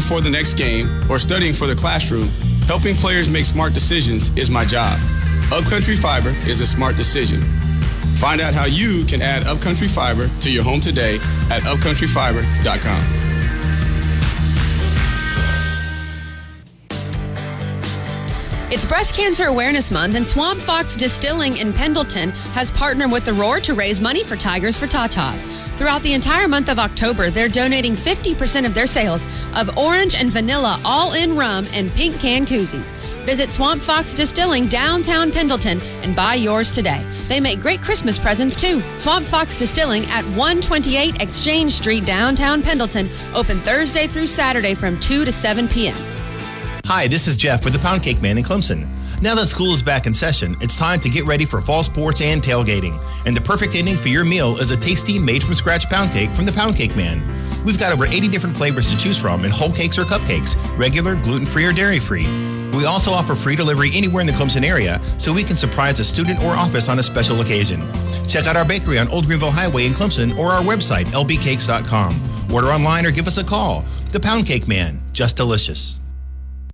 before the next game or studying for the classroom, helping players make smart decisions is my job. Upcountry Fiber is a smart decision. Find out how you can add Upcountry Fiber to your home today at upcountryfiber.com. It's Breast Cancer Awareness Month, and Swamp Fox Distilling in Pendleton has partnered with the Roar to raise money for Tigers for Tatas. Throughout the entire month of October, they're donating 50% of their sales of orange and vanilla all in rum and pink can koozies. Visit Swamp Fox Distilling downtown Pendleton and buy yours today. They make great Christmas presents too. Swamp Fox Distilling at 128 Exchange Street, downtown Pendleton, open Thursday through Saturday from 2 to 7 p.m. Hi, this is Jeff with the Pound Cake Man in Clemson. Now that school is back in session, it's time to get ready for fall sports and tailgating. And the perfect ending for your meal is a tasty, made from scratch pound cake from the Pound Cake Man. We've got over 80 different flavors to choose from in whole cakes or cupcakes, regular, gluten free, or dairy free. We also offer free delivery anywhere in the Clemson area so we can surprise a student or office on a special occasion. Check out our bakery on Old Greenville Highway in Clemson or our website, lbcakes.com. Order online or give us a call. The Pound Cake Man, just delicious.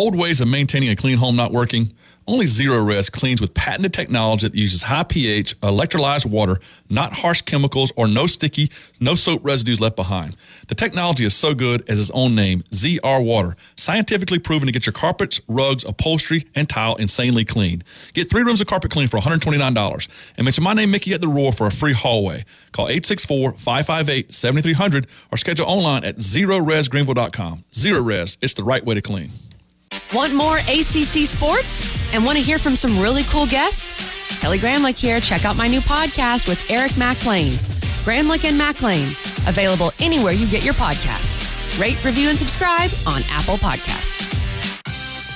Old ways of maintaining a clean home not working? Only Zerorez cleans with patented technology that uses high pH, electrolyzed water, not harsh chemicals, or no sticky, no soap residues left behind. The technology is so good as its own name, ZR Water, scientifically proven to get your carpets, rugs, upholstery, and tile insanely clean. Get three rooms of carpet clean for $129 and mention my name, Mickey, at the Roar for a free hallway. Call 864-558-7300 or schedule online at zeroresgreenville.com. Zerorez, it's the right way to clean. Want more ACC sports and want to hear from some really cool guests? Kelly Gramlich here. Check out my new podcast with Eric Mac Lain, Gramlich and Mac Lain, available anywhere you get your podcasts. Rate, review, and subscribe on Apple Podcasts.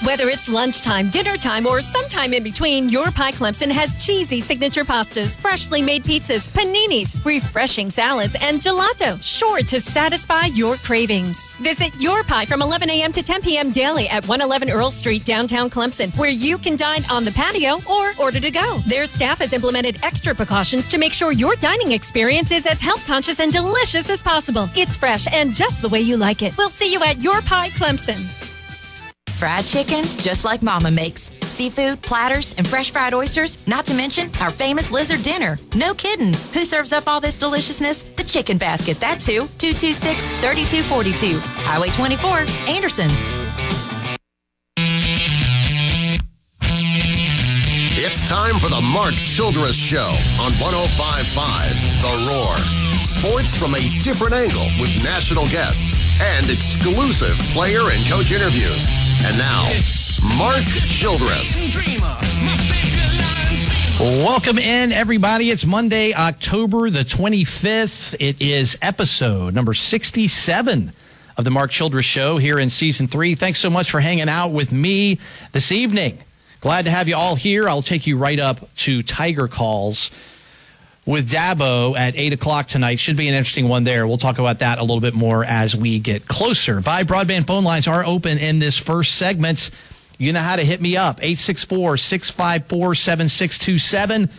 Whether it's lunchtime, dinner time, or sometime in between, Your Pie Clemson has cheesy signature pastas, freshly made pizzas, paninis, refreshing salads, and gelato, sure to satisfy your cravings. Visit Your Pie from 11 a.m. to 10 p.m. daily at 111 Earl Street, downtown Clemson, where you can dine on the patio or order to go. Their staff has implemented extra precautions to make sure your dining experience is as health conscious and delicious as possible. It's fresh and just the way you like it. We'll see you at Your Pie Clemson. Fried chicken, just like Mama makes. Seafood, platters, and fresh fried oysters, not to mention our famous lizard dinner. No kidding. Who serves up all this deliciousness? The Chicken Basket. That's who. 226 3242. Highway 24, Anderson. It's time for the Mark Childress Show on 1055 The Roar. Sports from a different angle with national guests and exclusive player and coach interviews. And now, Mark Childress. Welcome in, everybody. It's Monday, October the 25th. It is episode number 67 of the Mark Childress Show here in season three. Thanks so much for hanging out with me this evening. Glad to have you all here. I'll take you right up to Tiger Calls with Dabo at 8 o'clock tonight. Should be an interesting one there. We'll talk about that a little bit more as we get closer. Vibe broadband phone lines are open in this first segment. You know how to hit me up 864 654 7627. Going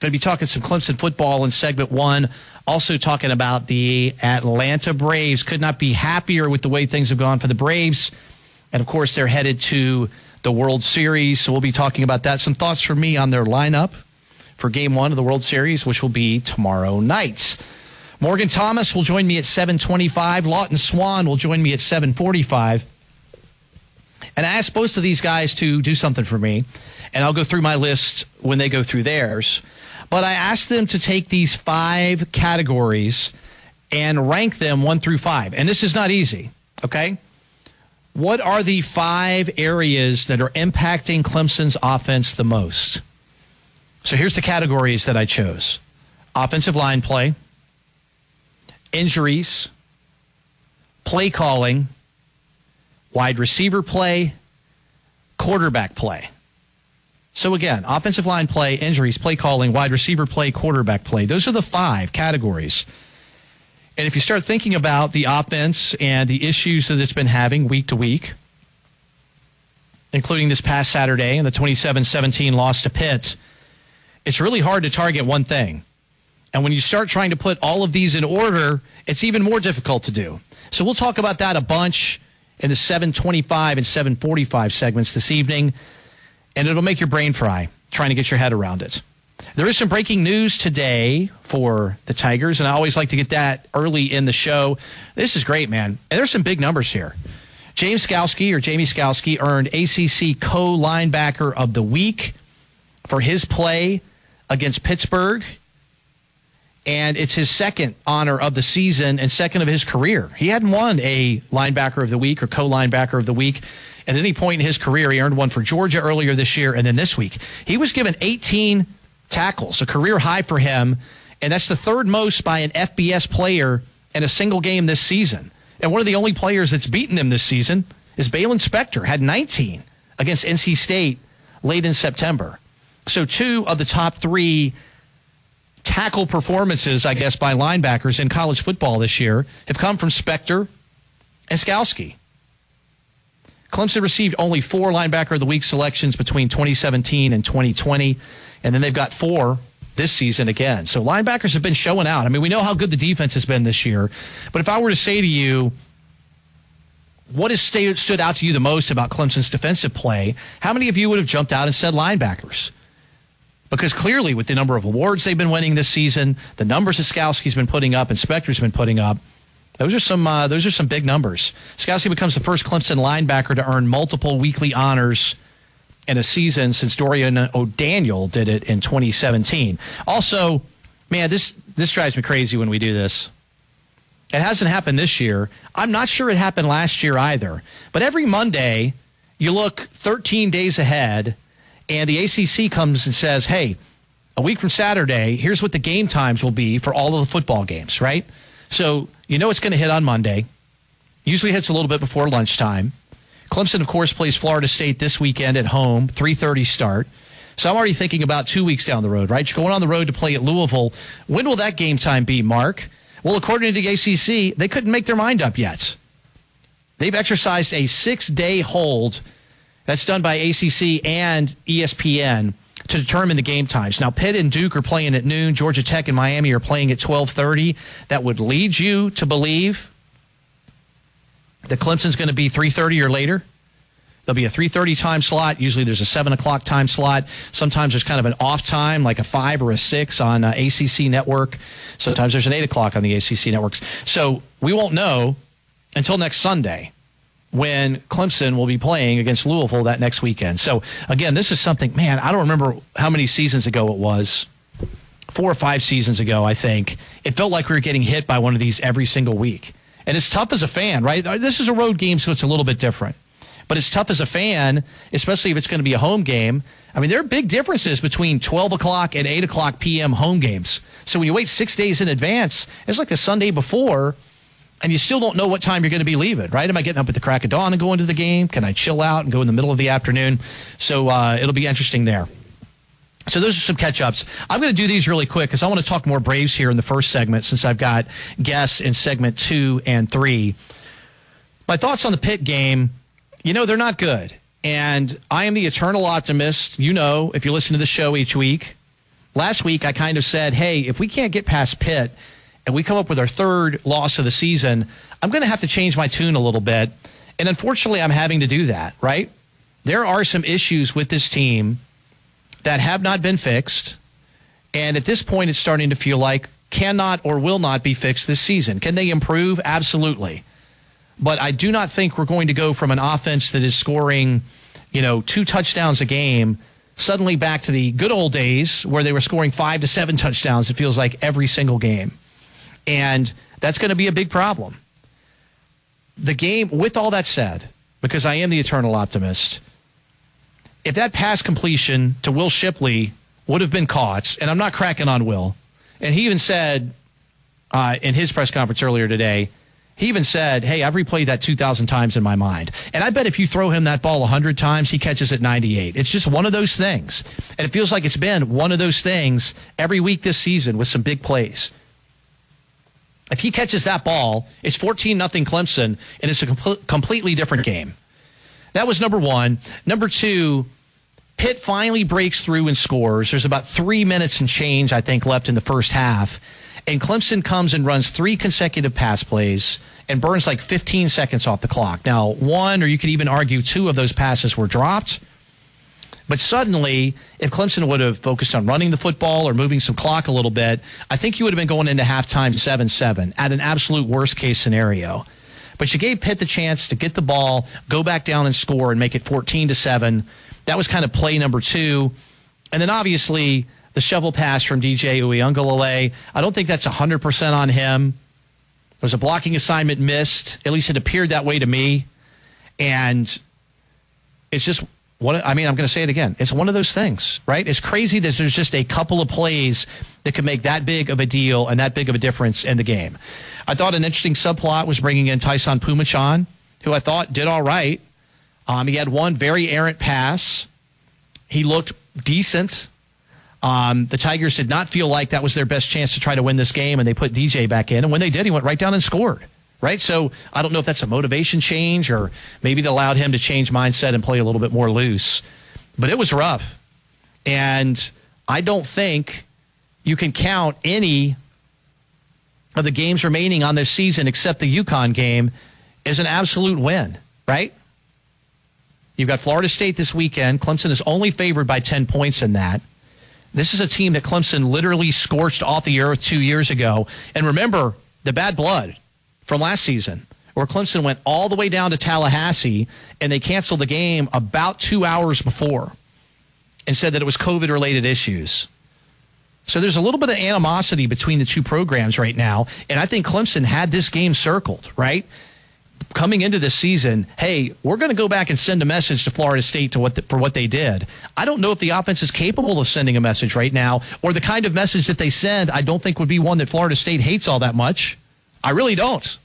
to be talking some Clemson football in segment one. Also, talking about the Atlanta Braves. Could not be happier with the way things have gone for the Braves. And of course, they're headed to the World Series. So we'll be talking about that. Some thoughts from me on their lineup for game one of the World Series, which will be tomorrow night. Morgan Thomas will join me at 725. Lawton Swann will join me at 745. And I asked both of these guys to do something for me, and I'll go through my list when they go through theirs. But I asked them to take these five categories and rank them one through five. And this is not easy, okay? What are the five areas that are impacting Clemson's offense the most? So here's the categories that I chose offensive line play, injuries, play calling, wide receiver play, quarterback play. So again, offensive line play, injuries, play calling, wide receiver play, quarterback play. Those are the five categories. And if you start thinking about the offense and the issues that it's been having week to week, including this past Saturday and the 27 17 loss to Pitt, it's really hard to target one thing. And when you start trying to put all of these in order, it's even more difficult to do. So we'll talk about that a bunch in the 725 and 745 segments this evening, and it'll make your brain fry trying to get your head around it. There is some breaking news today for the Tigers, and I always like to get that early in the show. This is great, man. And there's some big numbers here. James Skalski or Jamie Skalski earned ACC co linebacker of the week for his play against Pittsburgh. And it's his second honor of the season and second of his career. He hadn't won a linebacker of the week or co linebacker of the week at any point in his career. He earned one for Georgia earlier this year and then this week. He was given 18 tackles, a career high for him. And that's the third most by an FBS player in a single game this season. And one of the only players that's beaten him this season is Baylon Spector, had 19 against NC State late in September. So two of the top three tackle performances, I guess, by linebackers in college football this year have come from Spector and Skalski. Clemson received only four linebacker of the week selections between 2017 and 2020, and then they've got four this season again. So linebackers have been showing out. I mean, we know how good the defense has been this year, but if I were to say to you, what has stayed, stood out to you the most about Clemson's defensive play? How many of you would have jumped out and said linebackers? Because clearly, with the number of awards they've been winning this season, the numbers that Skalski's been putting up and Spector's been putting up, those are some uh, those are some big numbers. Skalski becomes the first Clemson linebacker to earn multiple weekly honors in a season since Dorian O'Daniel did it in 2017. Also, man, this this drives me crazy when we do this. It hasn't happened this year. I'm not sure it happened last year either. But every Monday, you look 13 days ahead, and the ACC comes and says, "Hey, a week from Saturday, here's what the game times will be for all of the football games." Right? So you know it's going to hit on Monday. Usually hits a little bit before lunchtime. Clemson, of course, plays Florida State this weekend at home, 3:30 start. So I'm already thinking about two weeks down the road, right? You're going on the road to play at Louisville. When will that game time be, Mark? Well, according to the ACC, they couldn't make their mind up yet. They've exercised a six-day hold that's done by ACC and ESPN to determine the game times. Now, Pitt and Duke are playing at noon. Georgia Tech and Miami are playing at 12:30. That would lead you to believe that Clemson's going to be 3:30 or later. There'll be a 3:30 time slot. Usually, there's a seven o'clock time slot. Sometimes there's kind of an off time, like a five or a six on uh, ACC network. Sometimes there's an eight o'clock on the ACC networks. So we won't know until next Sunday when Clemson will be playing against Louisville that next weekend. So again, this is something, man, I don't remember how many seasons ago it was. Four or five seasons ago, I think. It felt like we were getting hit by one of these every single week. And it's tough as a fan, right? This is a road game, so it's a little bit different. But it's tough as a fan, especially if it's going to be a home game. I mean, there are big differences between 12 o'clock and 8 o'clock p.m. home games. So when you wait six days in advance, it's like the Sunday before and you still don't know what time you're going to be leaving, right? Am I getting up at the crack of dawn and going to the game? Can I chill out and go in the middle of the afternoon? So uh, it'll be interesting there. So those are some catch ups. I'm going to do these really quick because I want to talk more Braves here in the first segment since I've got guests in segment two and three. My thoughts on the Pitt game, you know, they're not good. And I am the eternal optimist. You know, if you listen to the show each week, last week I kind of said, hey, if we can't get past Pitt, and we come up with our third loss of the season, I'm going to have to change my tune a little bit. And unfortunately, I'm having to do that, right? There are some issues with this team that have not been fixed. And at this point, it's starting to feel like cannot or will not be fixed this season. Can they improve? Absolutely. But I do not think we're going to go from an offense that is scoring, you know, two touchdowns a game suddenly back to the good old days where they were scoring five to seven touchdowns, it feels like every single game. And that's going to be a big problem. The game, with all that said, because I am the eternal optimist, if that pass completion to Will Shipley would have been caught, and I'm not cracking on Will, and he even said uh, in his press conference earlier today, He even said, Hey, I've replayed that 2,000 times in my mind. And I bet if you throw him that ball 100 times, he catches it 98. It's just one of those things. And it feels like it's been one of those things every week this season with some big plays. If he catches that ball, it's 14 nothing Clemson, and it's a com- completely different game. That was number one. Number two, Pitt finally breaks through and scores. There's about three minutes and change, I think, left in the first half. And Clemson comes and runs three consecutive pass plays and burns like 15 seconds off the clock. Now, one, or you could even argue two of those passes were dropped. But suddenly, if Clemson would have focused on running the football or moving some clock a little bit, I think you would have been going into halftime 7 7 at an absolute worst case scenario. But you gave Pitt the chance to get the ball, go back down and score and make it 14 to 7. That was kind of play number two. And then obviously, the shovel pass from DJ Uiagalelei. I don't think that's 100% on him. There was a blocking assignment missed. At least it appeared that way to me. And it's just what I mean, I'm going to say it again. It's one of those things, right? It's crazy that there's just a couple of plays that could make that big of a deal and that big of a difference in the game. I thought an interesting subplot was bringing in Taisun Phommachanh, who I thought did all right. Um, he had one very errant pass. He looked decent. Um, the Tigers did not feel like that was their best chance to try to win this game, and they put DJ back in. And when they did, he went right down and scored. Right. So I don't know if that's a motivation change or maybe it allowed him to change mindset and play a little bit more loose. But it was rough. And I don't think you can count any of the games remaining on this season except the UConn game as an absolute win, right? You've got Florida State this weekend. Clemson is only favored by 10 points in that. This is a team that Clemson literally scorched off the earth two years ago. And remember the bad blood from last season, where Clemson went all the way down to Tallahassee and they canceled the game about two hours before and said that it was COVID related issues. So there's a little bit of animosity between the two programs right now. And I think Clemson had this game circled, right? coming into this season, hey, we're going to go back and send a message to Florida State to what the, for what they did. I don't know if the offense is capable of sending a message right now, or the kind of message that they send. I don't think would be one that Florida State hates all that much. I really don't.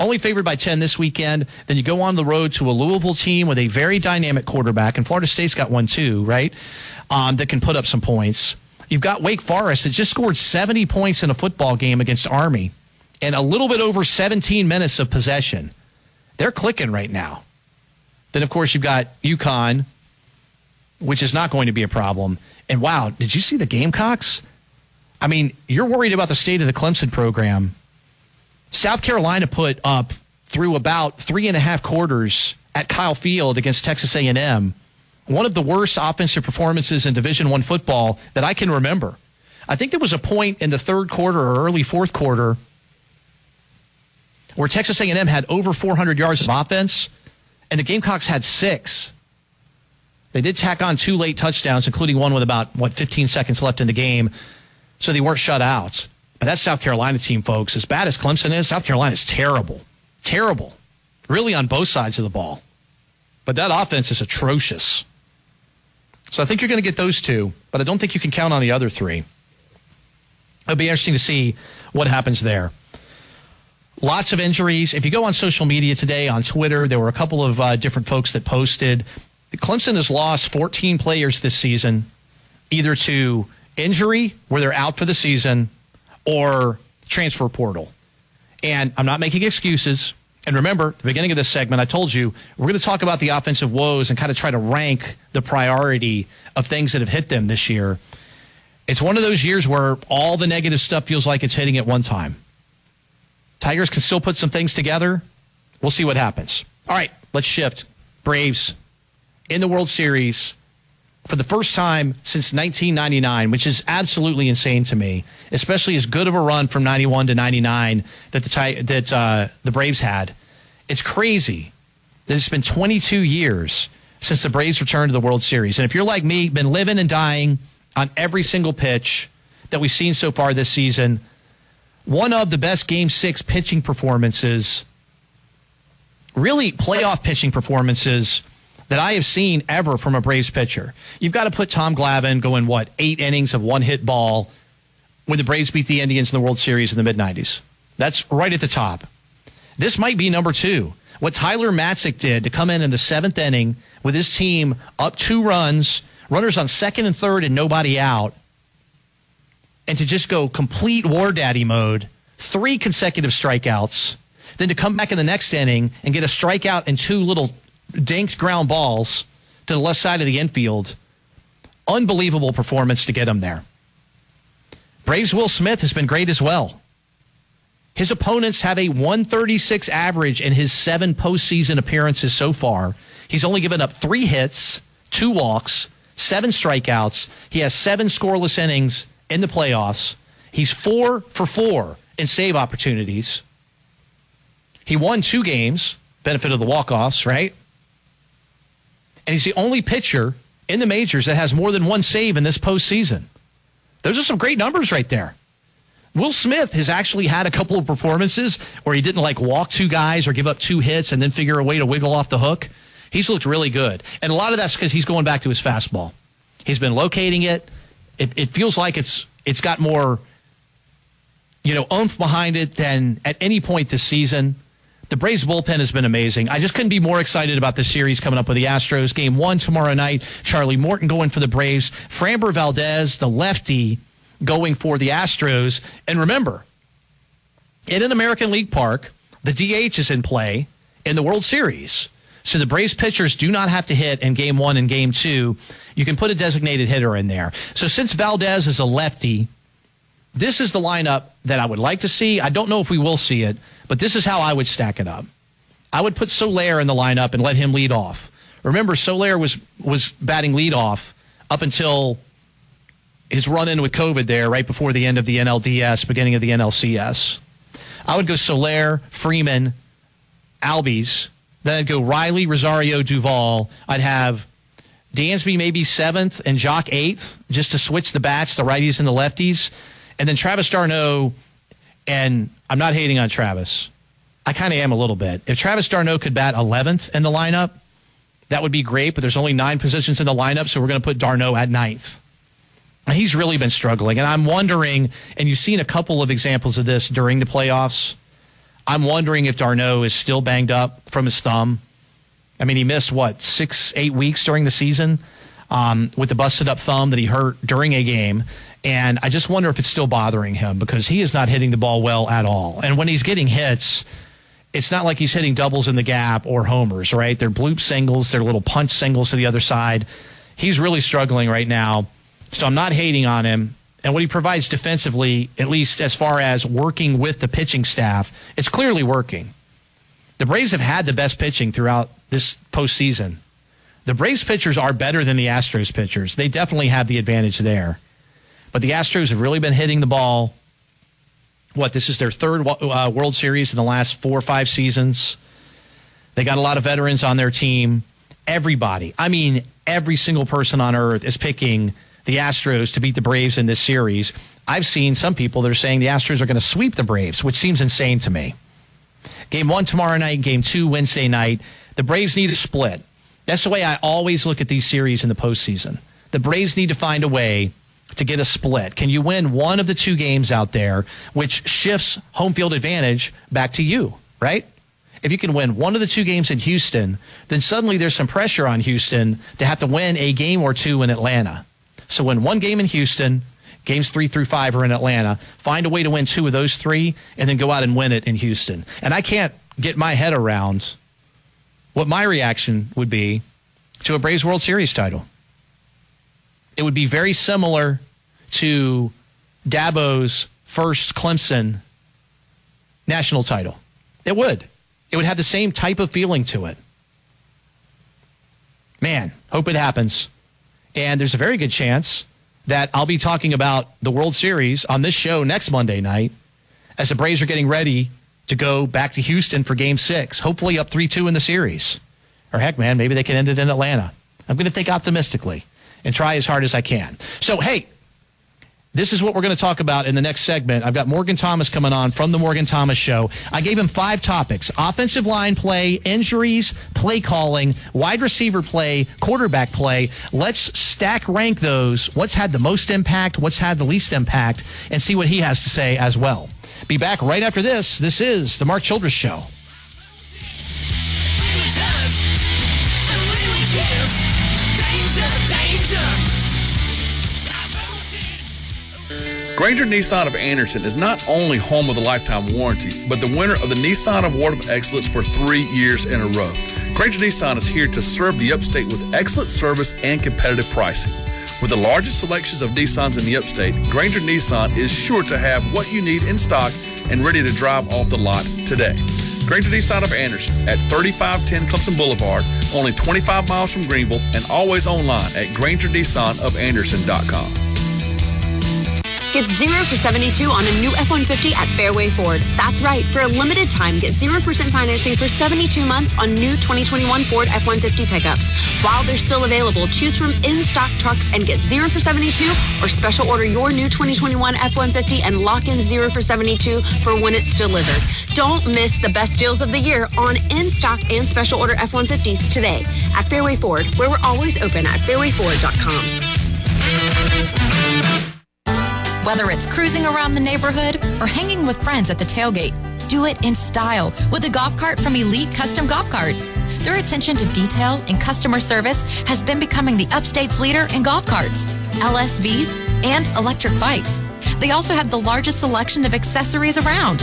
Only favored by 10 this weekend. Then you go on the road to a Louisville team with a very dynamic quarterback, and Florida State's got one too, right? Um, that can put up some points. You've got Wake Forest that just scored 70 points in a football game against Army and a little bit over 17 minutes of possession. They're clicking right now. Then, of course, you've got UConn, which is not going to be a problem. And wow, did you see the Gamecocks? I mean, you're worried about the state of the Clemson program. South Carolina put up through about three and a half quarters at Kyle Field against Texas A&M, one of the worst offensive performances in Division One football that I can remember. I think there was a point in the third quarter or early fourth quarter where Texas A&M had over 400 yards of offense, and the Gamecocks had six. They did tack on two late touchdowns, including one with about what 15 seconds left in the game, so they weren't shut out. But that South Carolina team, folks, as bad as Clemson is, South Carolina is terrible, terrible, really on both sides of the ball. But that offense is atrocious. So I think you're going to get those two, but I don't think you can count on the other three. It'll be interesting to see what happens there. Lots of injuries. If you go on social media today, on Twitter, there were a couple of uh, different folks that posted. Clemson has lost 14 players this season, either to injury, where they're out for the season, or transfer portal. And I'm not making excuses. And remember, the beginning of this segment, I told you we're going to talk about the offensive woes and kind of try to rank the priority of things that have hit them this year. It's one of those years where all the negative stuff feels like it's hitting at one time. Tigers can still put some things together. We'll see what happens. All right, let's shift. Braves in the World Series for the first time since 1999, which is absolutely insane to me, especially as good of a run from 91 to 99 that the that uh, the Braves had. It's crazy that it's been 22 years since the Braves returned to the World Series. And if you're like me, been living and dying on every single pitch that we've seen so far this season, one of the best game six pitching performances, really playoff pitching performances that I have seen ever from a Braves pitcher. You've got to put Tom Glavine going, what, eight innings of one hit ball when the Braves beat the Indians in the World Series in the mid 90s. That's right at the top. This might be number two. What Tyler Matzek did to come in in the seventh inning with his team up two runs, runners on second and third, and nobody out, and to just go complete war daddy mode, three consecutive strikeouts, then to come back in the next inning and get a strikeout and two little dinked ground balls to the left side of the infield. Unbelievable performance to get him there. Braves Will Smith has been great as well. His opponents have a 136 average in his seven postseason appearances so far. He's only given up three hits, two walks, seven strikeouts. He has seven scoreless innings in the playoffs. He's four for four in save opportunities. He won two games, benefit of the walk-offs, right? And he's the only pitcher in the majors that has more than one save in this postseason. Those are some great numbers right there. Will Smith has actually had a couple of performances where he didn't like walk two guys or give up two hits and then figure a way to wiggle off the hook. He's looked really good. And a lot of that's because he's going back to his fastball. He's been locating it. It, it feels like it's it's got more, you know, oomph behind it than at any point this season. The Braves bullpen has been amazing. I just couldn't be more excited about this series coming up with the Astros. Game one tomorrow night. Charlie Morton going for the Braves. Framber Valdez, the lefty, going for the Astros. And remember, in an American League Park, the DH is in play in the World Series. So the Braves pitchers do not have to hit in game one and game two. You can put a designated hitter in there. So since Valdez is a lefty, this is the lineup that I would like to see. I don't know if we will see it, but this is how I would stack it up. I would put Soler in the lineup and let him lead off. Remember, Soler was was batting lead off up until his run in with COVID there right before the end of the NLDS, beginning of the NLCS. I would go Soler, Freeman, Albies. Then I'd go Riley, Rosario, Duvall. I'd have Dansby maybe seventh and Joc eighth, just to switch the bats, the righties and the lefties. And then Travis d'Arnaud, and I'm not hating on Travis. I kind of am a little bit. If Travis d'Arnaud could bat 11th in the lineup, that would be great, but there's only nine positions in the lineup, so we're going to put d'Arnaud at ninth. He's really been struggling. And I'm wondering, and you've seen a couple of examples of this during the playoffs. I'm wondering if d'Arnaud is still banged up from his thumb. I mean, he missed what, six, eight weeks during the season um, with the busted up thumb that he hurt during a game. And I just wonder if it's still bothering him because he is not hitting the ball well at all. And when he's getting hits, it's not like he's hitting doubles in the gap or homers, right? They're bloop singles, they're little punch singles to the other side. He's really struggling right now. So I'm not hating on him. And what he provides defensively, at least as far as working with the pitching staff, it's clearly working. The Braves have had the best pitching throughout this postseason. The Braves pitchers are better than the Astros pitchers. They definitely have the advantage there. But the Astros have really been hitting the ball. What, this is their third uh, World Series in the last four or five seasons. They got a lot of veterans on their team. Everybody, I mean, every single person on earth is picking the Astros to beat the Braves in this series. I've seen some people that are saying the Astros are going to sweep the Braves, which seems insane to me. Game one tomorrow night, game two Wednesday night. The Braves need a split. That's the way I always look at these series in the postseason. The Braves need to find a way to get a split. Can you win one of the two games out there, which shifts home field advantage back to you, right? If you can win one of the two games in Houston, then suddenly there's some pressure on Houston to have to win a game or two in Atlanta. So win one game in Houston, games three through five are in Atlanta. Find a way to win two of those three, and then go out and win it in Houston. And I can't get my head around what my reaction would be to a Braves World Series title. It would be very similar to Dabo's first Clemson national title. It would. It would have the same type of feeling to it. Man, hope it happens. And there's a very good chance that I'll be talking about the World Series on this show next Monday night as the Braves are getting ready to go back to Houston for game six, hopefully up 3 2 in the series. Or heck, man, maybe they can end it in Atlanta. I'm going to think optimistically and try as hard as I can. So, hey, this is what we're going to talk about in the next segment. I've got Morgan Thomas coming on from the Morgan Thomas Show. I gave him five topics offensive line play, injuries, play calling, wide receiver play, quarterback play. Let's stack rank those. What's had the most impact? What's had the least impact? And see what he has to say as well. Be back right after this. This is The Mark Childress Show. Granger Nissan of Anderson is not only home of the lifetime warranty, but the winner of the Nissan Award of Excellence for three years in a row. Granger Nissan is here to serve the upstate with excellent service and competitive pricing. With the largest selections of Nissans in the upstate, Granger Nissan is sure to have what you need in stock and ready to drive off the lot today. Granger Nissan of Anderson at 3510 Clemson Boulevard, only 25 miles from Greenville, and always online at GrangerNissanOfAnderson.com. Get 0 for 72 on a new F-150 at Fairway Ford. That's right. For a limited time, get 0% financing for 72 months on new 2021 Ford F-150 pickups. While they're still available, choose from in-stock trucks and get 0 for 72 or special order your new 2021 F-150 and lock in 0 for 72 for when it's delivered. Don't miss the best deals of the year on in-stock and special order F-150s today at Fairway Ford, where we're always open at fairwayford.com. Whether it's cruising around the neighborhood or hanging with friends at the tailgate, do it in style with a golf cart from Elite Custom Golf Carts. Their attention to detail and customer service has them becoming the upstate's leader in golf carts, LSVs, and electric bikes. They also have the largest selection of accessories around.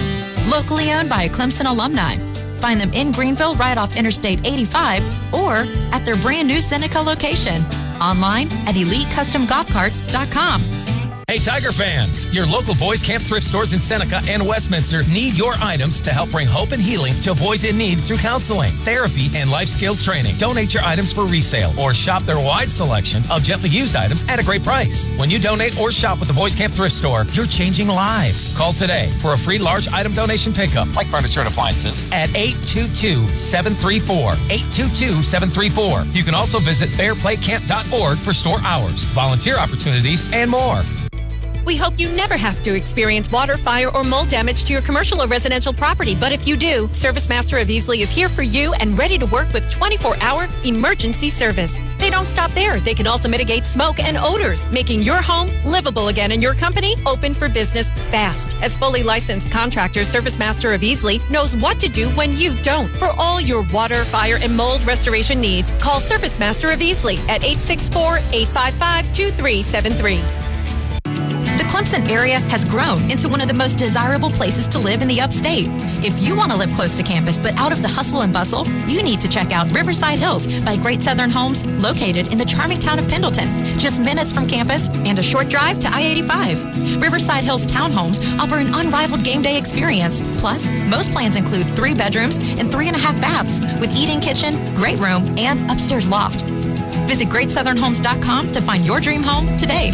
Locally owned by a Clemson alumni. Find them in Greenville right off Interstate 85 or at their brand new Seneca location. Online at elitecustomgolfcarts.com. Hey, Tiger fans! Your local Boys Camp thrift stores in Seneca and Westminster need your items to help bring hope and healing to boys in need through counseling, therapy, and life skills training. Donate your items for resale or shop their wide selection of gently used items at a great price. When you donate or shop with the Boys Camp thrift store, you're changing lives. Call today for a free large item donation pickup, like furniture and appliances, at 822-734. 822-734. You can also visit fairplaycamp.org for store hours, volunteer opportunities, and more. We hope you never have to experience water, fire, or mold damage to your commercial or residential property. But if you do, Service Master of Easley is here for you and ready to work with 24 hour emergency service. They don't stop there. They can also mitigate smoke and odors, making your home livable again and your company open for business fast. As fully licensed contractor, Service Master of Easley knows what to do when you don't. For all your water, fire, and mold restoration needs, call Service Master of Easley at 864 855 2373. The Clemson area has grown into one of the most desirable places to live in the upstate. If you want to live close to campus but out of the hustle and bustle, you need to check out Riverside Hills by Great Southern Homes, located in the charming town of Pendleton, just minutes from campus and a short drive to I-85. Riverside Hills townhomes offer an unrivaled game day experience. Plus, most plans include three bedrooms and three and a half baths with eating kitchen, great room, and upstairs loft. Visit GreatSouthernHomes.com to find your dream home today.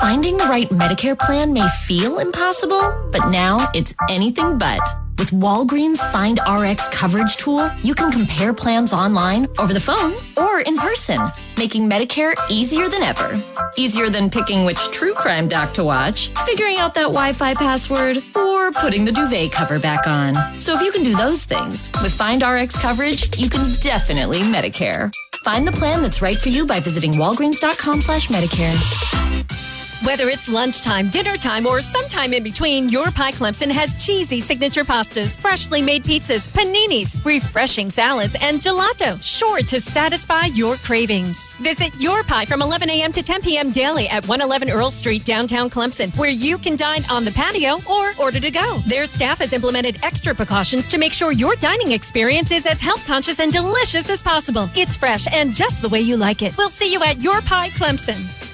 Finding the right Medicare plan may feel impossible, but now it's anything but. With Walgreens Find RX coverage tool, you can compare plans online, over the phone, or in person, making Medicare easier than ever. Easier than picking which true crime doc to watch, figuring out that Wi Fi password, or putting the duvet cover back on. So if you can do those things, with Find RX coverage, you can definitely Medicare. Find the plan that's right for you by visiting walgreens.com slash Medicare. Whether it's lunchtime, dinner time, or sometime in between, your Pie Clemson has cheesy signature pastas, freshly made pizzas, paninis, refreshing salads, and gelato, sure to satisfy your cravings. Visit Your Pie from 11 a.m. to 10 p.m. daily at 111 Earl Street, downtown Clemson, where you can dine on the patio or order to go. Their staff has implemented extra precautions to make sure your dining experience is as health conscious and delicious as possible. It's fresh and just the way you like it. We'll see you at Your Pie Clemson.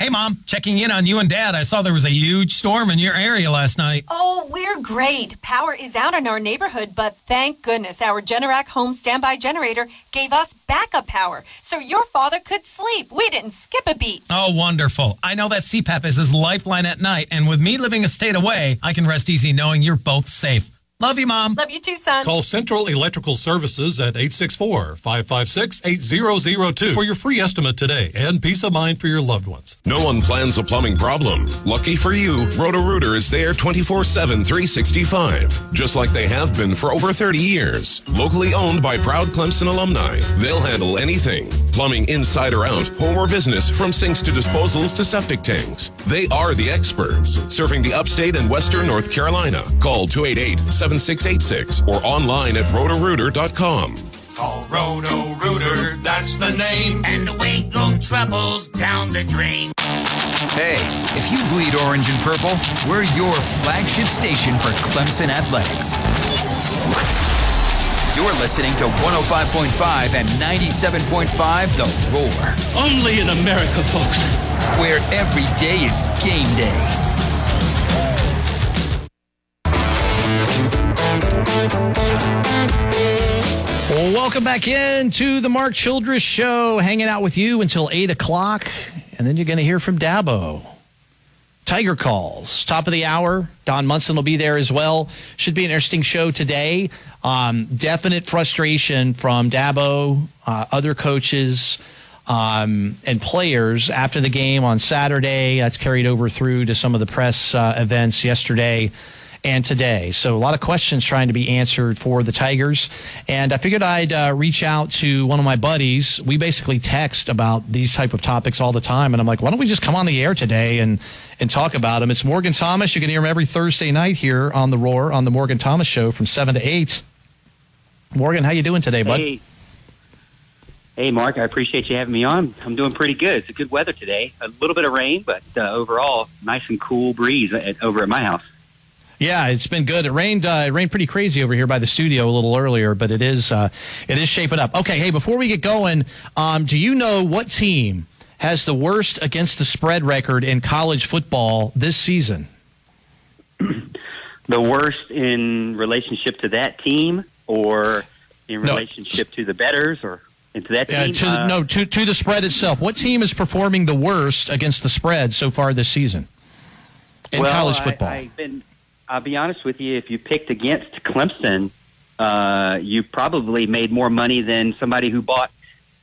Hey, Mom, checking in on you and Dad. I saw there was a huge storm in your area last night. Oh, we're great. Power is out in our neighborhood, but thank goodness our Generac home standby generator gave us backup power so your father could sleep. We didn't skip a beat. Oh, wonderful. I know that CPAP is his lifeline at night, and with me living a state away, I can rest easy knowing you're both safe. Love you, Mom. Love you too, son. Call Central Electrical Services at 864 556 8002 for your free estimate today and peace of mind for your loved ones. No one plans a plumbing problem. Lucky for you, Roto-Rooter is there 24-7, 365. Just like they have been for over 30 years. Locally owned by proud Clemson alumni. They'll handle anything. Plumbing inside or out, home or business, from sinks to disposals to septic tanks. They are the experts, serving the upstate and western North Carolina. Call 288-7686 or online at rotorooter.com. Call Roto Rooter, that's the name. And away go troubles down the drain. Hey, if you bleed orange and purple, we're your flagship station for Clemson Athletics. You're listening to 105.5 and 97.5 The Roar. Only in America, folks. Where every day is game day. Welcome back in to the Mark Childress Show, hanging out with you until 8 o'clock. And then you're going to hear from Dabo. Tiger Calls, top of the hour. Don Munson will be there as well. Should be an interesting show today. Um, definite frustration from Dabo, uh, other coaches, um, and players after the game on Saturday. That's carried over through to some of the press uh, events yesterday and today. So a lot of questions trying to be answered for the Tigers. And I figured I'd uh, reach out to one of my buddies. We basically text about these type of topics all the time. And I'm like, why don't we just come on the air today and, and talk about them? It's Morgan Thomas. You can hear him every Thursday night here on The Roar on the Morgan Thomas Show from 7 to 8. Morgan, how you doing today, bud? Hey. Hey, Mark, I appreciate you having me on. I'm doing pretty good. It's a good weather today. A little bit of rain, but uh, overall, nice and cool breeze at, over at my house. Yeah, it's been good. It rained. Uh, it rained pretty crazy over here by the studio a little earlier, but it is uh, it is shaping up. Okay, hey, before we get going, um, do you know what team has the worst against the spread record in college football this season? the worst in relationship to that team, or in No. relationship to the betters, or into that team? to, Uh, no, to to the spread itself. What team is performing the worst against the spread so far this season in well, college I- football? I've been, I'll be honest with you. If you picked against Clemson, uh, you probably made more money than somebody who bought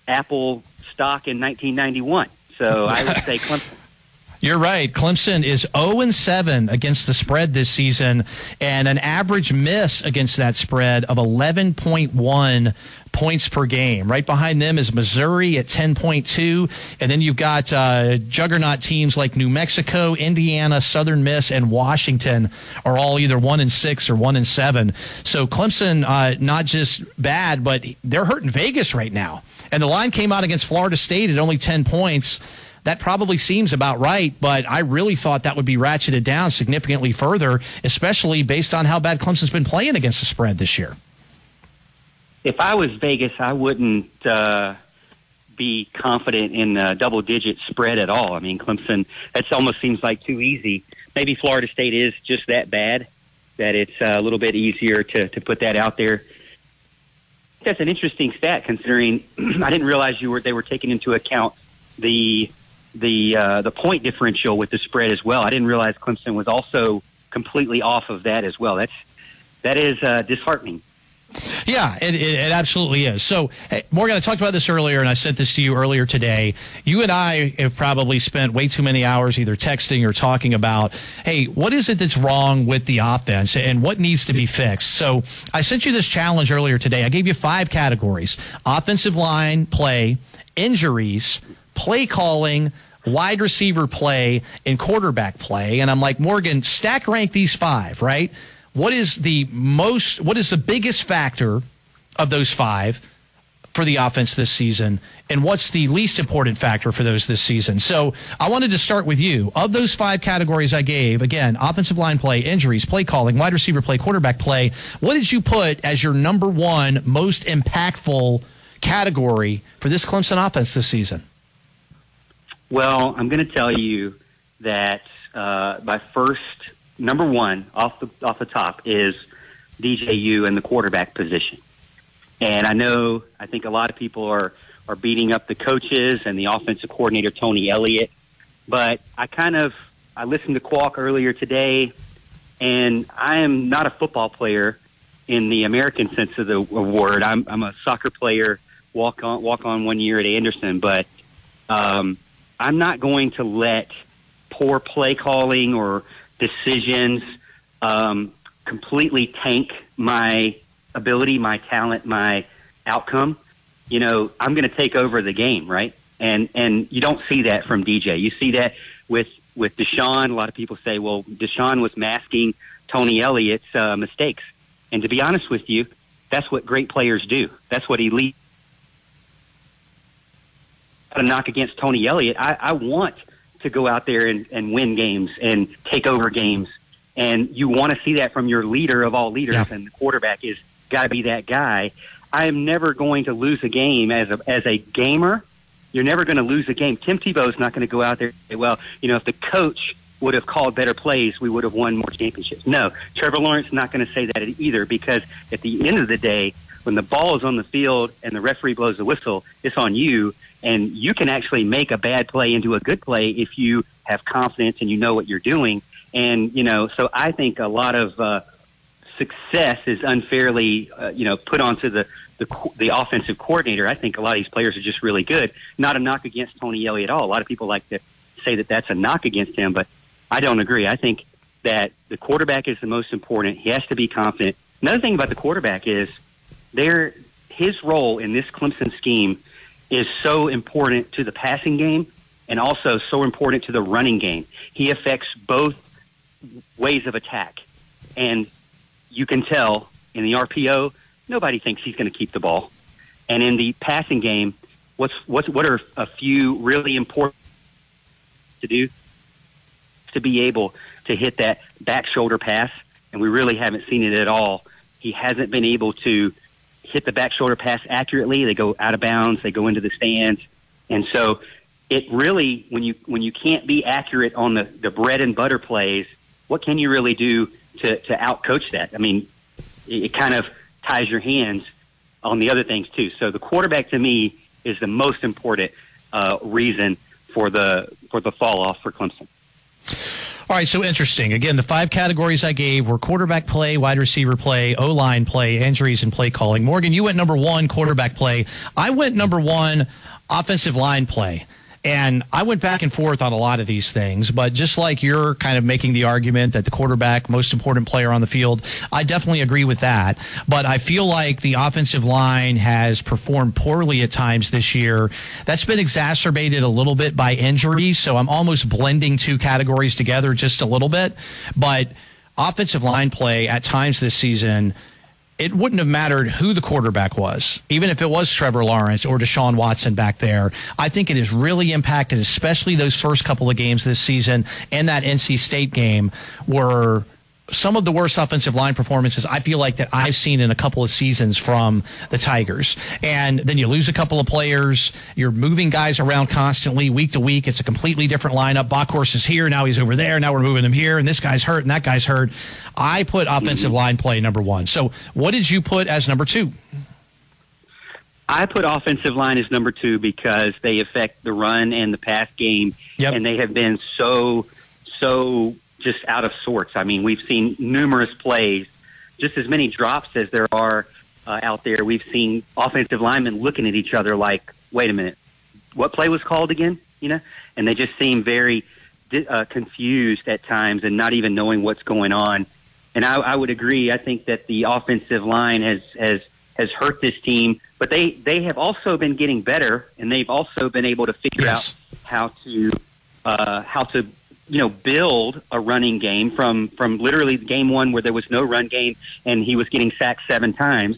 Apple stock in 1991. So I would say Clemson. You're right. Clemson is 0 and 7 against the spread this season and an average miss against that spread of 11.1 points per game. Right behind them is Missouri at 10.2 and then you've got uh, juggernaut teams like New Mexico, Indiana, Southern Miss and Washington are all either 1 and 6 or 1 and 7. So Clemson uh, not just bad but they're hurting Vegas right now. And the line came out against Florida State at only 10 points that probably seems about right, but I really thought that would be ratcheted down significantly further, especially based on how bad Clemson's been playing against the spread this year. If I was Vegas, I wouldn't uh, be confident in a double digit spread at all. I mean, Clemson, that almost seems like too easy. Maybe Florida State is just that bad that it's uh, a little bit easier to, to put that out there. That's an interesting stat considering I didn't realize you were they were taking into account the the uh, the point differential with the spread as well. I didn't realize Clemson was also completely off of that as well. That's that is uh, disheartening. Yeah, it, it, it absolutely is. So, hey, Morgan, I talked about this earlier, and I sent this to you earlier today. You and I have probably spent way too many hours either texting or talking about, hey, what is it that's wrong with the offense and what needs to be fixed? So, I sent you this challenge earlier today. I gave you five categories offensive line play, injuries, play calling, wide receiver play, and quarterback play. And I'm like, Morgan, stack rank these five, right? What is the most, what is the biggest factor of those five for the offense this season? And what's the least important factor for those this season? So I wanted to start with you. Of those five categories I gave, again, offensive line play, injuries, play calling, wide receiver play, quarterback play, what did you put as your number one most impactful category for this Clemson offense this season? Well, I'm going to tell you that uh, my first number one off the off the top is DJU and the quarterback position. And I know I think a lot of people are are beating up the coaches and the offensive coordinator Tony Elliott, but I kind of I listened to Qualk earlier today, and I am not a football player in the American sense of the word. I'm I'm a soccer player, walk on walk on one year at Anderson, but um, I'm not going to let poor play calling or decisions um, completely tank my ability, my talent, my outcome. You know, I'm going to take over the game, right? And and you don't see that from DJ. You see that with with Deshaun. A lot of people say, well, Deshaun was masking Tony Elliott's uh, mistakes. And to be honest with you, that's what great players do. That's what elite. A knock against Tony Elliott. I, I want to go out there and, and win games and take over games. And you want to see that from your leader of all leaders, Yeah. and the quarterback is got to be that guy. I am never going to lose a game as a as a gamer. You're never going to lose a game. Tim Tebow's not going to go out there and say, "Well, you know, if the coach would have called better plays, we would have won more championships." No, Trevor Lawrence not going to say that either because at the end of the day, when the ball is on the field and the referee blows the whistle, it's on you, and you can actually make a bad play into a good play if you have confidence and you know what you're doing. And you know, so I think a lot of uh, success is unfairly, uh, you know, put onto the, the the offensive coordinator. I think a lot of these players are just really good. Not a knock against Tony Elliott at all. A lot of people like to say that that's a knock against him, but I don't agree. I think that the quarterback is the most important. He has to be confident. Another thing about the quarterback is there his role in this Clemson scheme is so important to the passing game and also so important to the running game. He affects both ways of attack. And you can tell in the RPO, nobody thinks he's going to keep the ball. And in the passing game, what's what's what are a few really important to do to be able to hit that back shoulder pass, and we really haven't seen it at all. He hasn't been able to hit the back shoulder pass accurately. They go out of bounds, they go into the stands, and so it really when you when you can't be accurate on the the bread and butter plays, what can you really do to to outcoach that? I mean, it, it kind of ties your hands on the other things too. So the quarterback to me is the most important uh, reason for the for the fall off for Clemson. All right, so interesting. Again, the five categories I gave were quarterback play, wide receiver play, O line play, injuries, and play calling. Morgan, you went number one, quarterback play. I went number one, offensive line play. And I went back and forth on a lot of these things, but just like you're kind of making the argument that the quarterback, most important player on the field, I definitely agree with that. But I feel like the offensive line has performed poorly at times this year. That's been exacerbated a little bit by injuries. So I'm almost blending two categories together just a little bit. But offensive line play at times this season, it wouldn't have mattered who the quarterback was, even if it was Trevor Lawrence or Deshaun Watson back there. I think it has really impacted, especially those first couple of games this season and that NC State game were some of the worst offensive line performances I feel like that I've seen in a couple of seasons from the Tigers. And then you lose a couple of players. You're moving guys around constantly week to week. It's a completely different lineup. Bockhorst is here. Now he's over there. Now we're moving him here. And this guy's hurt and that guy's hurt. I put offensive line play number one. So what did you put as number two? I put offensive line as number two because they affect the run and the pass game, and they have been so so just out of sorts. I mean, we've seen numerous plays, just as many drops as there are uh, out there. We've seen offensive linemen looking at each other like, "Wait a minute, what play was called again?" You know, and they just seem very uh, confused at times and not even knowing what's going on. And I, I would agree. I think that the offensive line has has has hurt this team, but they they have also been getting better, and they've also been able to figure out how to uh, how to you know build a running game from from literally game one where there was no run game and he was getting sacked seven times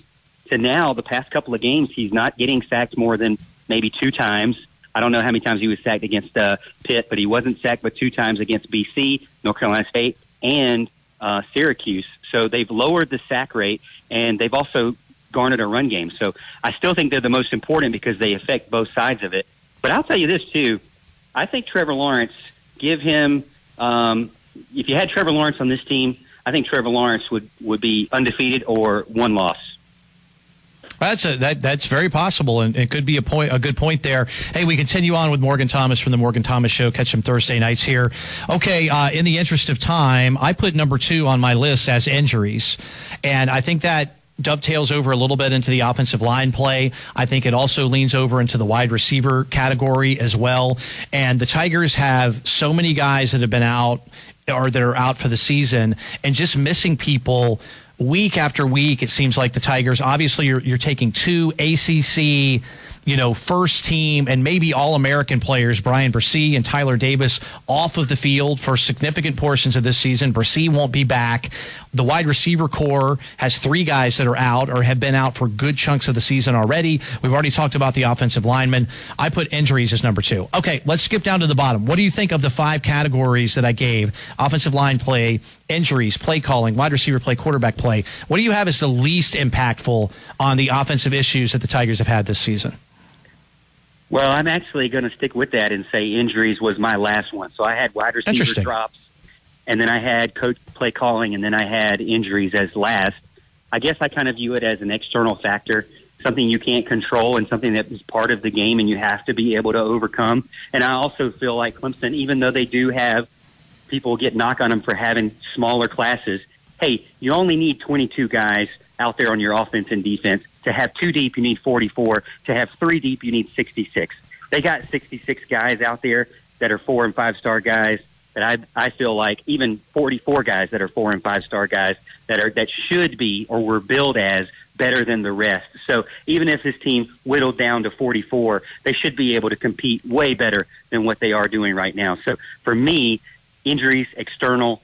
to now the past couple of games he's not getting sacked more than maybe two times. I don't know how many times he was sacked against uh, Pitt, but he wasn't sacked but two times against BC, North Carolina State, and uh, Syracuse. So they've lowered the sack rate and they've also garnered a run game. So I still think they're the most important because they affect both sides of it. But I'll tell you this too. I think Trevor Lawrence, give him, um, if you had Trevor Lawrence on this team, I think Trevor Lawrence would, would be undefeated or one loss. That's a, that that's very possible, and it could be a point a good point there. Hey, we continue on with Morgan Thomas from the Morgan Thomas Show. Catch him Thursday nights here. Okay, uh, in the interest of time, I put number two on my list as injuries, and I think that dovetails over a little bit into the offensive line play. I think it also leans over into the wide receiver category as well. And the Tigers have so many guys that have been out or that are out for the season and just missing people week after week. It seems like the Tigers, obviously, you're, you're taking two ACC you know, first team and maybe all American players, Bryan Bresee and Tyler Davis, off of the field for significant portions of this season. Bresee won't be back. The wide receiver core has three guys that are out or have been out for good chunks of the season already. We've already talked about the offensive linemen. I put injuries as number two. Okay, let's skip down to the bottom. What do you think of the five categories that I gave? Offensive line play, injuries, play calling, wide receiver play, quarterback play. What do you have as the least impactful on the offensive issues that the Tigers have had this season? Well, I'm actually going to stick with that and say injuries was my last one. So I had wide receiver drops, and then I had coach play calling, and then I had injuries as last. I guess I kind of view it as an external factor, something you can't control, and something that is part of the game, and you have to be able to overcome. And I also feel like Clemson, even though they do have people get knock on them for having smaller classes, hey, you only need 22 guys out there on your offense and defense. To have two deep, you need 44. To have three deep, you need 66. They got 66 guys out there that are four and five star guys. That I I feel like even 44 guys that are four and five star guys that are that should be or were billed as better than the rest. So even if this team whittled down to 44, they should be able to compete way better than what they are doing right now. So for me, injuries, external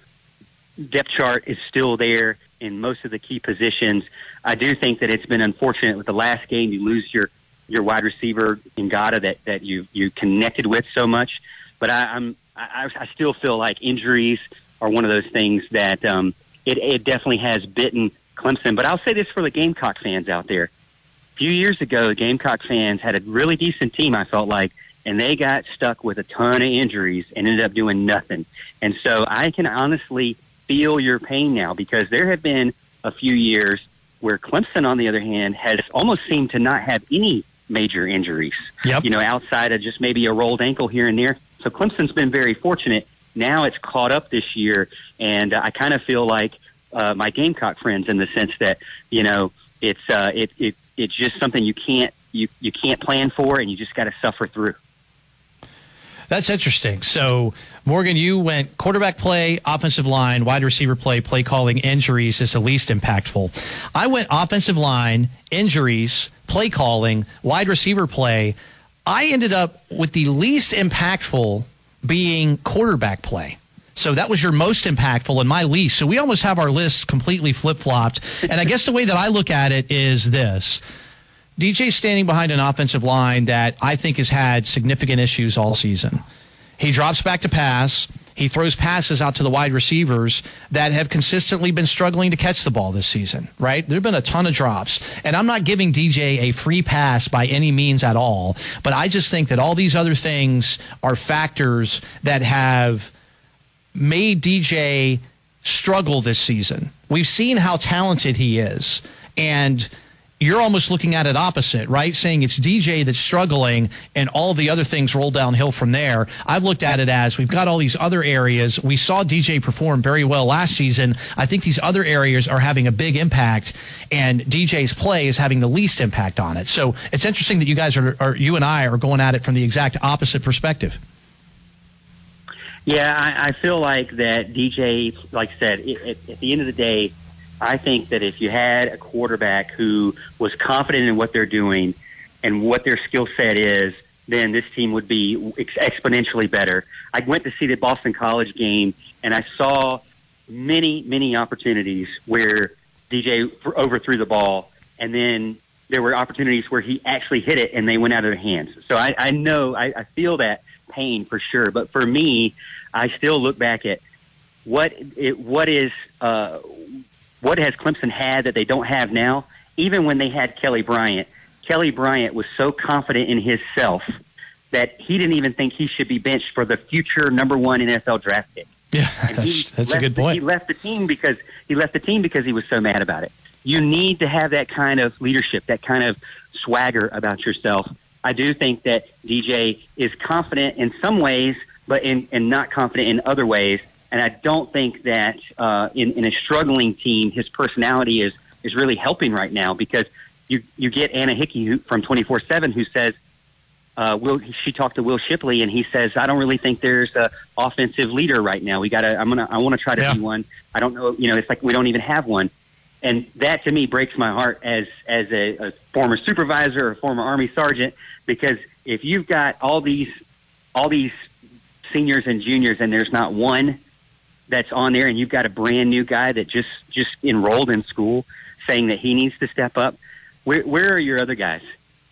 depth chart is still there in most of the key positions. I do think that it's been unfortunate with the last game. You lose your your wide receiver Ngata that that you you connected with so much. But I, I'm I, I still feel like injuries are one of those things that um, it, it definitely has bitten Clemson. But I'll say this for the Gamecock fans out there: a few years ago, the Gamecock fans had a really decent team. I felt like. And they got stuck with a ton of injuries and ended up doing nothing. And so I can honestly feel your pain now because there have been a few years where Clemson, on the other hand, has almost seemed to not have any major injuries. Yep. You know, outside of just maybe a rolled ankle here and there. So Clemson's been very fortunate. Now it's caught up this year, and uh, I kind of feel like uh, my Gamecock friends in the sense that you know it's uh, it, it it's just something you can't you you can't plan for, and you just got to suffer through. That's interesting. So, Morgan, you went quarterback play, offensive line, wide receiver play, play calling, injuries is the least impactful. I went offensive line, injuries, play calling, wide receiver play. I ended up with the least impactful being quarterback play. So that was your most impactful and my least. So we almost have our lists completely flip flopped. And I guess the way that I look at it is this DJ's standing behind an offensive line that I think has had significant issues all season. He drops back to pass. He throws passes out to the wide receivers that have consistently been struggling to catch the ball this season, right? There have been a ton of drops. And I'm not giving DJ a free pass by any means at all, but I just think that all these other things are factors that have made DJ struggle this season. We've seen how talented he is. And you're almost looking at it opposite, right? Saying it's DJ that's struggling and all the other things roll downhill from there. I've looked at it as we've got all these other areas. We saw DJ perform very well last season. I think these other areas are having a big impact and DJ's play is having the least impact on it. So it's interesting that you guys are, are you and I are going at it from the exact opposite perspective. Yeah, I, I feel like that DJ, like I said, it, at the end of the day, I think that if you had a quarterback who was confident in what they're doing and what their skill set is, then this team would be ex- exponentially better. I went to see the Boston College game and I saw many, many opportunities where DJ overthrew the ball and then there were opportunities where he actually hit it and they went out of their hands. So I, I know, I, I feel that pain for sure. But for me, I still look back at what it, what is uh, what has Clemson had that they don't have now? Even when they had Kelly Bryant, Kelly Bryant was so confident in himself that he didn't even think he should be benched for the future number one NFL draft pick. Yeah, that's, that's a good the, point. he left the team because he left the team because he was so mad about it. You need to have that kind of leadership, that kind of swagger about yourself. I do think that DJ is confident in some ways, but in, and not confident in other ways. And I don't think that uh, in, in a struggling team, his personality is is really helping right now because you you get Anna Hickey who, from twenty four seven who says. Uh, Will she talked to Will Shipley and he says I don't really think there's a offensive leader right now. We got to I'm gonna I want to try to Yeah. be one. I don't know. You know, it's like we don't even have one, and that to me breaks my heart as as a, a former supervisor or former Army sergeant because if you've got all these all these seniors and juniors and there's not one that's on there and you've got a brand new guy that just just enrolled in school saying that he needs to step up. Where where are your other guys?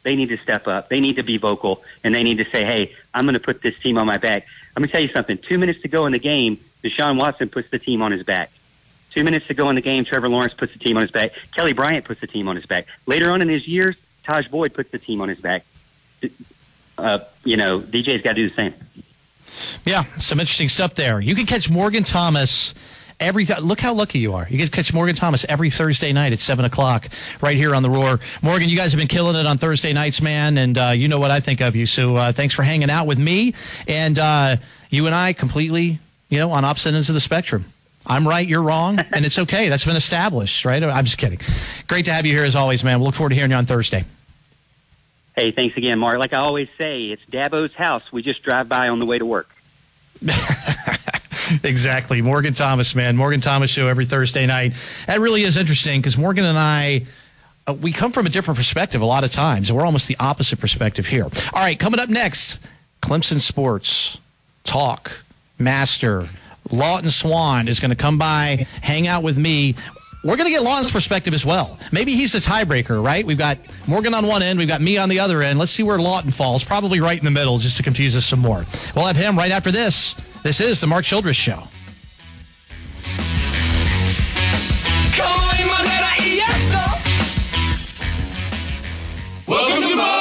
They need to step up. They need to be vocal and they need to say hey i'm going to put this team on my back. Let me tell you something. Two minutes to go in the game deshaun watson puts the team on his back. Two minutes to go in the game trevor lawrence puts the team on his back. Kelly bryant puts the team on his back. Later on in his years tajh boyd puts the team on his back. Uh, you know dj's got to do the same Yeah, some interesting stuff there. You can catch Morgan Thomas every. Th- look how lucky you are. You can catch Morgan Thomas every Thursday night at seven o'clock right here on the Roar. Morgan, you guys have been killing it on Thursday nights, man, and uh, you know what I think of you. So uh, thanks for hanging out with me, and uh, you and I completely, you know, on opposite ends of the spectrum. I'm right, you're wrong, and it's okay. That's been established, right? I'm just kidding. Great to have you here as always, man. We'll look forward to hearing you on Thursday. Hey, thanks again, Mark. Like I always say, it's Dabo's house. We just drive by on the way to work. exactly. Morgan Thomas, man. Morgan Thomas show every Thursday night. That really is interesting because Morgan and I, uh, we come from a different perspective a lot of times. We're almost the opposite perspective here. All right, coming up next, Clemson Sports Talk Master. Lawton Swann is going to come by, hang out with me. We're going to get Lawton's perspective as well. Maybe he's the tiebreaker, right? We've got Morgan on one end, we've got me on the other end. Let's see where Lawton falls. Probably right in the middle, just to confuse us some more. We'll have him right after this. This is the Mark Childress Show. Welcome to Moe's!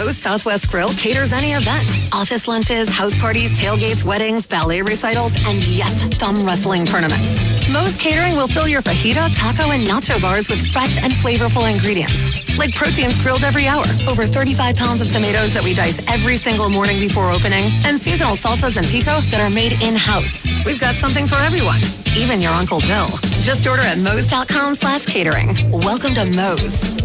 Moe's Southwest Grill caters any event. Office lunches, house parties, tailgates, weddings, ballet recitals, and yes, thumb wrestling tournaments. Moe's Catering will fill your fajita, taco, and nacho bars with fresh and flavorful ingredients. Like proteins grilled every hour, over 35 pounds of tomatoes that we dice every single morning before opening, and seasonal salsas and pico that are made in-house. We've got something for everyone, even your Uncle Bill. Just order at Moe's.com slash catering. Welcome to Moe's.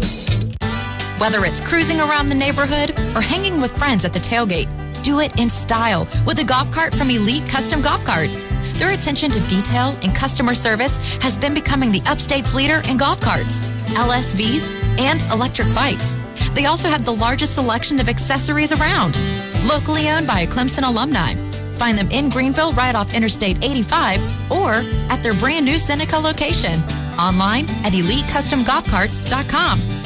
Whether it's cruising around the neighborhood or hanging with friends at the tailgate, do it in style with a golf cart from Elite Custom Golf Carts. Their attention to detail and customer service has them becoming the upstate's leader in golf carts, LSVs, and electric bikes. They also have the largest selection of accessories around. Locally owned by a Clemson alumni. Find them in Greenville right off Interstate 85 or at their brand new Seneca location. Online at elitecustomgolfcarts.com.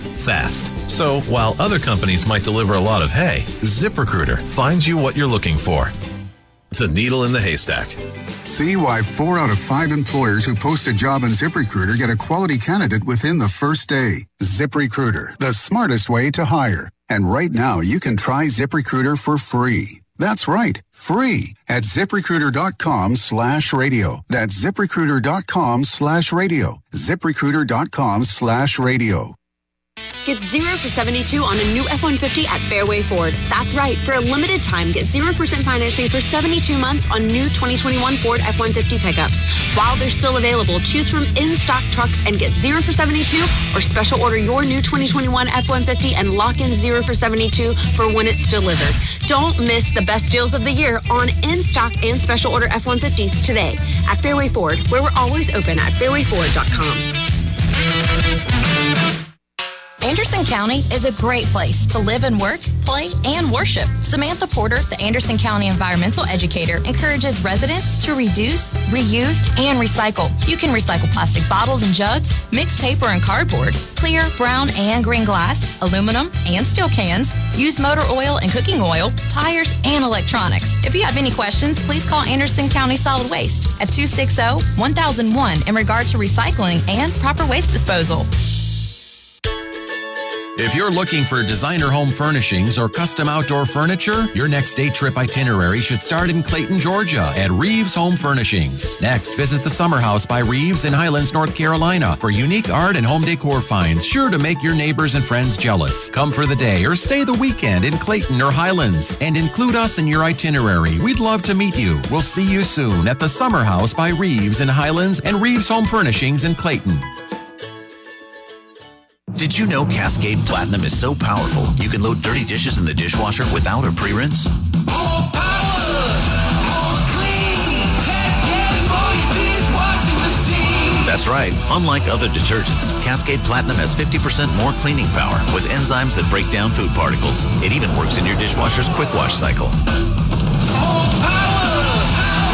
fast. So while other companies might deliver a lot of hay, ZipRecruiter finds you what you're looking for. The needle in the haystack. See why four out of five employers who post a job on ZipRecruiter get a quality candidate within the first day. ZipRecruiter, the smartest way to hire. And right now, you can try ZipRecruiter for free. That's right, free at ziprecruiter.com slash radio. That's ziprecruiter.com slash radio. ziprecruiter.com slash radio. Get 0 for 72 on a new F-150 at Fairway Ford. That's right. For a limited time, get 0% financing for 72 months on new 2021 Ford F-150 pickups. While they're still available, choose from in-stock trucks and get 0 for 72 or special order your new 2021 F-150 and lock in 0 for 72 for when it's delivered. Don't miss the best deals of the year on in-stock and special order F-150s today at Fairway Ford, where we're always open at fairwayford.com. Anderson County is a great place to live and work, play, and worship. Samantha Porter, the Anderson County environmental educator, encourages residents to reduce, reuse, and recycle. You can recycle plastic bottles and jugs, mixed paper and cardboard, clear, brown, and green glass, aluminum, and steel cans, use motor oil and cooking oil, tires, and electronics. If you have any questions, please call Anderson County Solid Waste at 260 1001 in regard to recycling and proper waste disposal. If you're looking for designer home furnishings or custom outdoor furniture, your next day trip itinerary should start in Clayton, Georgia at Reeves Home Furnishings. Next, visit the Summer House by Reeves in Highlands, North Carolina for unique art and home decor finds sure to make your neighbors and friends jealous. Come for the day or stay the weekend in Clayton or Highlands and include us in your itinerary. We'd love to meet you. We'll see you soon at the Summer House by Reeves in Highlands and Reeves Home Furnishings in Clayton. Did you know Cascade Platinum is so powerful you can load dirty dishes in the dishwasher without a pre-rinse? More power! More clean! Cascade for your dishwashing machine! That's right. Unlike other detergents, Cascade Platinum has 50% more cleaning power with enzymes that break down food particles. It even works in your dishwasher's quick wash cycle. More power!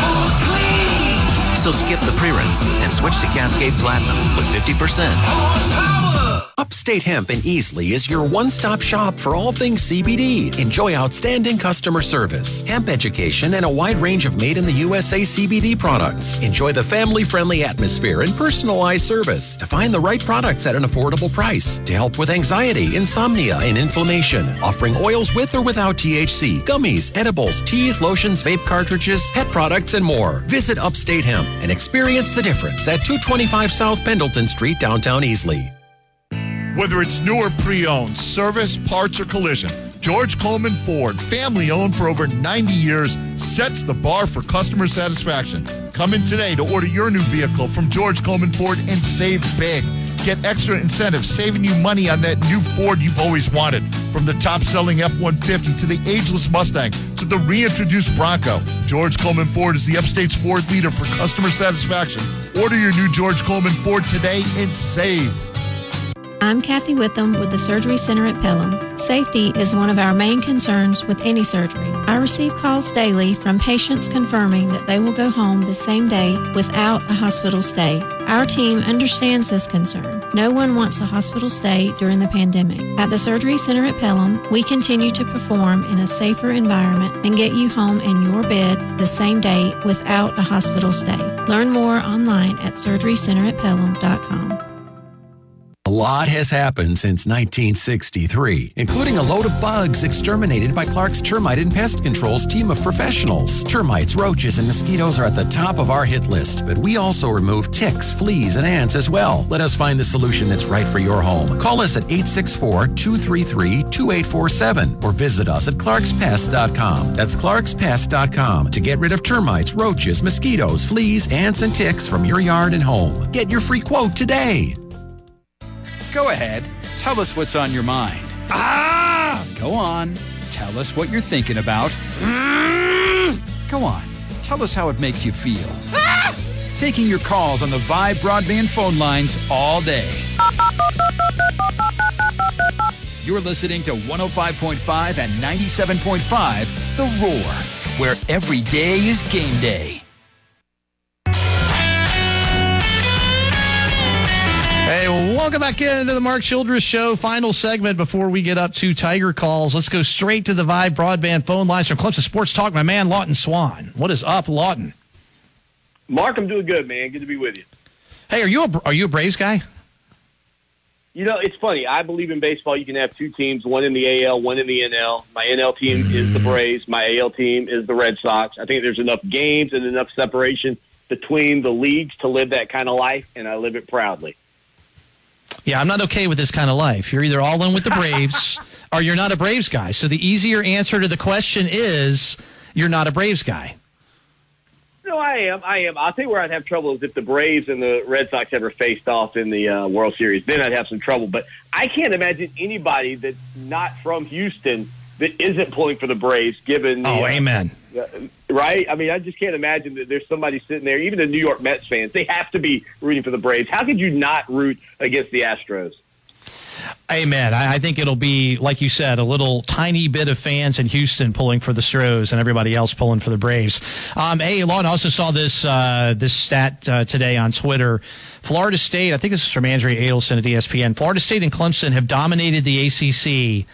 More clean! So skip the pre-rinse and switch to Cascade Platinum with 50% Upstate Hemp in Easley is your one stop shop for all things CBD. Enjoy outstanding customer service, hemp education, and a wide range of made in the USA CBD products. Enjoy the family friendly atmosphere and personalized service to find the right products at an affordable price to help with anxiety, insomnia, and inflammation. Offering oils with or without THC, gummies, edibles, teas, lotions, vape cartridges, pet products, and more. Visit Upstate Hemp and experience the difference at 225 South Pendleton Street, downtown Easley. Whether it's new or pre-owned, service, parts, or collision, George Coleman Ford, family owned for over 90 years, sets the bar for customer satisfaction. Come in today to order your new vehicle from George Coleman Ford and save big. Get extra incentives, saving you money on that new Ford you've always wanted. From the top-selling F-150 to the ageless Mustang to the reintroduced Bronco, George Coleman Ford is the upstate's Ford leader for customer satisfaction. Order your new George Coleman Ford today and save. I'm Kathy Witham with the Surgery Center at Pelham. Safety is one of our main concerns with any surgery. I receive calls daily from patients confirming that they will go home the same day without a hospital stay. Our team understands this concern. No one wants a hospital stay during the pandemic. At the Surgery Center at Pelham, we continue to perform in a safer environment and get you home in your bed the same day without a hospital stay. Learn more online at surgerycenteratpelham.com. A lot has happened since 1963, including a load of bugs exterminated by Clark's Termite and Pest Control's team of professionals. Termites, roaches, and mosquitoes are at the top of our hit list, but we also remove ticks, fleas, and ants as well. Let us find the solution that's right for your home. Call us at 864 233 2847 or visit us at clarkspest.com. That's clarkspest.com to get rid of termites, roaches, mosquitoes, fleas, ants, and ticks from your yard and home. Get your free quote today. Go ahead. Tell us what's on your mind. Ah! Go on. Tell us what you're thinking about. Go on. Tell us how it makes you feel. Taking your calls on the Vibe broadband phone lines all day. You're listening to 105.5 and 97.5 The Roar, where every day is game day. Welcome back into the Mark Childress Show. Final segment before we get up to Tiger calls. Let's go straight to the Vibe broadband phone lines from Clemson Sports Talk. My man Lawton Swann. What is up, Lawton? Mark, I'm doing good, man. Good to be with you. Hey, are you a are you a Braves guy? You know, it's funny. I believe in baseball. You can have two teams, one in the AL, one in the NL. My NL team is the Braves. My AL team is the Red Sox. I think there's enough games and enough separation between the leagues to live that kind of life, and I live it proudly. Yeah, I'm not okay with this kind of life. You're either all in with the Braves or you're not a Braves guy. So the easier answer to the question is you're not a Braves guy. No, I am. I am. I'll tell you where I'd have trouble is if the Braves and the Red Sox ever faced off in the uh, World Series. Then I'd have some trouble. But I can't imagine anybody that's not from Houston that isn't pulling for the Braves, given. The, Oh, uh, amen. uh, right? I mean, I just can't imagine that there's somebody sitting there, even the New York Mets fans, they have to be rooting for the Braves. How could you not root against the Astros? Amen. I, think it'll be, like you said, a little tiny bit of fans in Houston pulling for the Stros and everybody else pulling for the Braves. Um, hey, Lon, I also saw this uh, this stat uh, today on Twitter. Florida State, I think this is from Andrea Adelson at ESPN. Florida State and Clemson have dominated the ACC.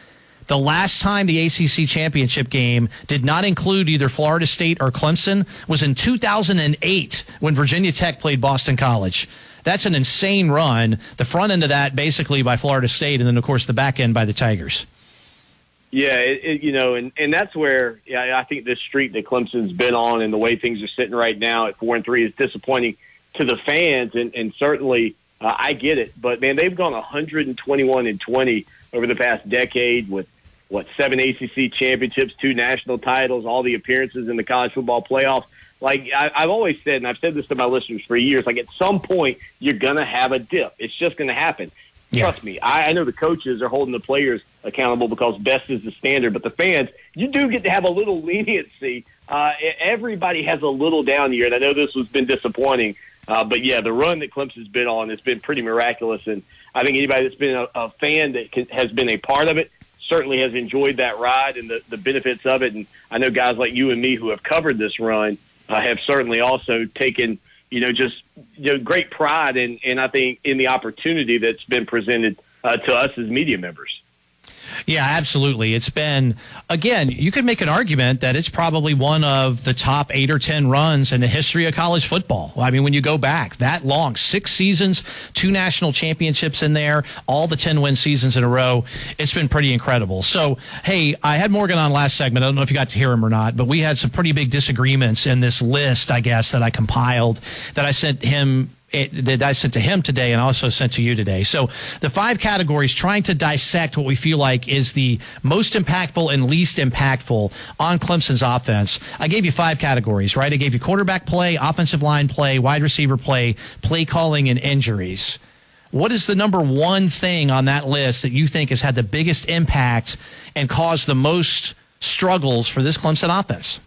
The last time the ACC championship game did not include either Florida State or Clemson was in 2008 when Virginia Tech played Boston College. That's an insane run. The front end of that basically by Florida State, and then of course the back end by the Tigers. Yeah, it, it, you know, and, and that's where yeah, I think this streak that Clemson's been on and the way things are sitting right now at four and three is disappointing to the fans, and, and certainly uh, I get it. But man, they've gone 121 and 20 over the past decade with what seven ACC championships, two national titles, all the appearances in the college football playoff. Like I, I've always said, and I've said this to my listeners for years, like at some point you're gonna have a dip. It's just gonna happen. Yeah. Trust me. I, I know the coaches are holding the players accountable because best is the standard, but the fans, you do get to have a little leniency. Uh, everybody has a little down year, and I know this has been disappointing. Uh, but yeah, the run that Clemson's been on has been pretty miraculous, and I think anybody that's been a, a fan that can, has been a part of it certainly has enjoyed that ride and the, the benefits of it. And I know guys like you and me who have covered this run uh, have certainly also taken, you know, just you know, great pride in, in I think in the opportunity that's been presented uh, to us as media members. Yeah, absolutely. It's been, again, you could make an argument that it's probably one of the top eight or 10 runs in the history of college football. I mean, when you go back that long, six seasons, two national championships in there, all the 10 win seasons in a row, it's been pretty incredible. So, hey, I had Morgan on last segment. I don't know if you got to hear him or not, but we had some pretty big disagreements in this list, I guess, that I compiled that I sent him it, that I sent to him today and also sent to you today. So the five categories trying to dissect what we feel like is the most impactful and least impactful on Clemson's offense. I gave you five categories, right? I gave you quarterback play, offensive line play, wide receiver play, play calling, and injuries. What is the number one thing on that list that you think has had the biggest impact and caused the most struggles for this Clemson offense?